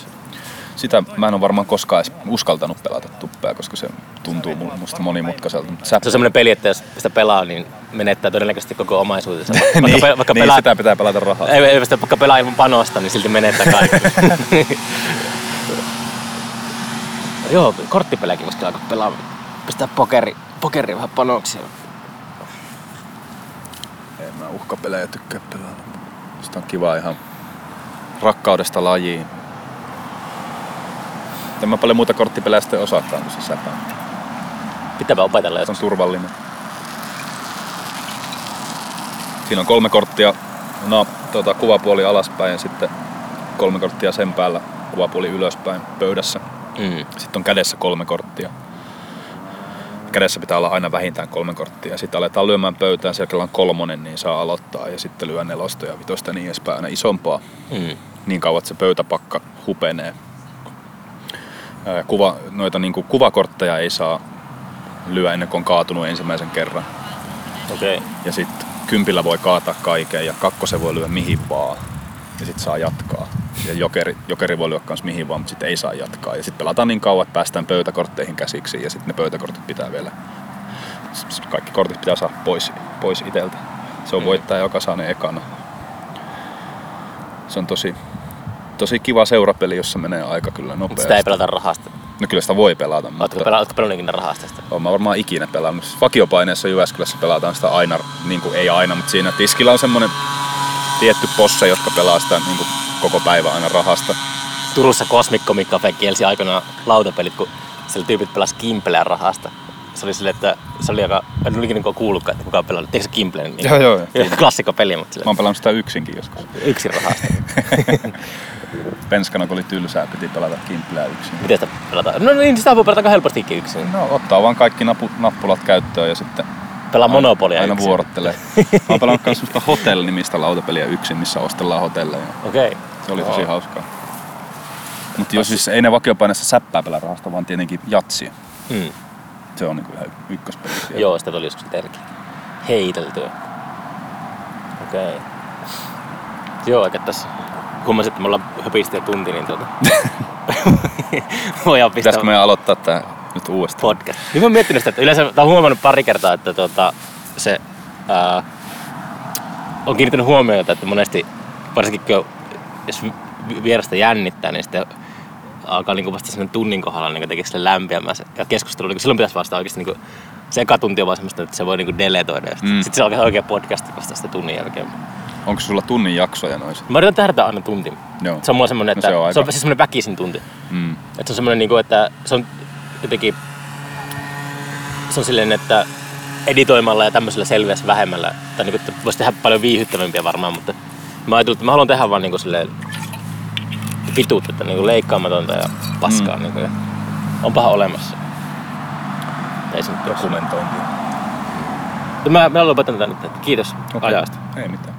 Sitä mä en ole varmaan koskaan edes uskaltanut pelata tuppea, koska se tuntuu mu- musta monimutkaiselta. Mutta Se on semmoinen peli, että jos sitä pelaa, niin menettää todennäköisesti koko omaisuutensa. Vaikka, niin, pe- vaikka niin pelaa, sitä pitää pelata rahaa. ei, ei, sitä, vaikka pelaa ilman panosta, niin silti menettää kaikki. Joo, korttipelejäkin voisi alkaa pelaa. Pistää pokeri, pokeri vähän panoksia. En mä uhkapelejä tykkää pelata. Sitä on kiva ihan rakkaudesta lajiin. En mä paljon muuta korttipelejä sitten osaakaan kuin se säpä. Pitääpä opetella Se on turvallinen. Siinä on kolme korttia, no tota, kuvapuoli alaspäin ja sitten kolme korttia sen päällä, kuvapuoli ylöspäin pöydässä. Mm. Sitten on kädessä kolme korttia. Kädessä pitää olla aina vähintään kolme korttia. Sitten aletaan lyömään pöytään, siellä on kolmonen, niin saa aloittaa. Ja sitten lyö nelosta ja vitosta ja niin edespäin aina isompaa. Mm. Niin kauan, että se pöytäpakka hupenee. Kuva, noita niin kuin kuvakortteja ei saa lyö ennen kuin on kaatunut ensimmäisen kerran. Okei. Okay. Ja sitten kympillä voi kaataa kaiken ja kakkosen voi lyödä mihin vaan. Ja sitten saa jatkaa. Ja jokeri, jokeri voi lyödä kans mihin vaan, mutta sitten ei saa jatkaa. Ja sitten pelataan niin kauan, että päästään pöytäkortteihin käsiksi ja sitten ne pöytäkortit pitää vielä... Kaikki kortit pitää saada pois, pois iteltä. Se on Mm. voittaja, joka saa ne ekana. Se on tosi, tosi kiva seurapeli, jossa menee aika kyllä Mutta nopeasti. sitä ei pelata rahasta. No kyllä sitä voi pelata, Oletko, mutta pela, oletko pelannut ikinä rahasta sitä? olen mä varmaan ikinä pelannut. Vakiopaineessa Jyväskylässä pelataan sitä aina, niin kuin ei aina, mutta siinä tiskillä on semmoinen tietty posse, jotka pelaa sitä niin kuin koko päivä aina rahasta. Turussa Cafe kielsi aikoinaan lautapelit, kun siellä tyypit pelas Kimpleän rahasta. Se oli silleen, että se oli aika, en ole ikinä kuullutkaan, että kukaan pelannut. Tiedätkö Kimpleen? Niin, Joo, joo, joo. Klassikko peli, mutta Mä silleen, oon pelannut sitä yksinkin joskus. yksin rahasta. Penskana kun oli tylsää, piti pelata kimpleä yksin. Miten sitä pelataan? No niin, sitä voi pelata helpostikin yksin. No ottaa vaan kaikki napu, nappulat käyttöön ja sitten Pelaa Monopolia aina yksin. vuorottelee. Mä oon pelannut myös semmoista Hotel-nimistä lautapeliä yksin, missä ostellaan hotelleja. Okei. Okay. Se oli tosi hauskaa. Mutta jos siis ei ne vakiopaineessa säppää pelaa rahasta, vaan tietenkin jatsia. Mm. Se on niinku ihan ykköspeli. siellä. Joo, sitä tuli joskus itsellekin heiteltyä. Okei. Okay. Joo, eikä tässä huomasin, että me ollaan höpisti jo tunti, niin tuota... Voidaan pistää Pitäisikö meidän aloittaa tää nyt uudestaan? podcast. Niin mä oon miettinyt sitä, että yleensä tää on huomannut pari kertaa, että tuota, se ää, on kiinnittänyt huomiota, että monesti varsinkin kun jos vi- vierasta jännittää, niin sitten alkaa niinku vasta sen tunnin kohdalla niin jotenkin sille lämpiämään se ja keskustelu. Niin silloin pitäisi vasta oikeasti niin se eka tunti on vaan semmoista, että se voi niin deletoida. Mm. sitten se alkaa oikea podcast vasta sitä tunnin jälkeen. Onko sulla tunnin jaksoja noissa? Mä yritän tähdätä aina tunti. Joo. Se on mulla semmoinen, No että se on se on, siis semmoinen väkisin tunti. Mm. Että se on semmoinen, niinku, että se on jotenkin... Se on silleen, että editoimalla ja tämmöisellä selviäisi vähemmällä. Tai niinku, että voisi tehdä paljon viihyttävämpiä varmaan, mutta mä ajattelin, että mä haluan tehdä vaan niinku silleen pituutta, että niinku leikkaamatonta ja paskaa. Mm. Niinku, ja onpahan olemassa. Ei se nyt. Dokumentointi. Mä, mä lopetan tätä nyt. Kiitos Okei. ajasta. Ei mitään.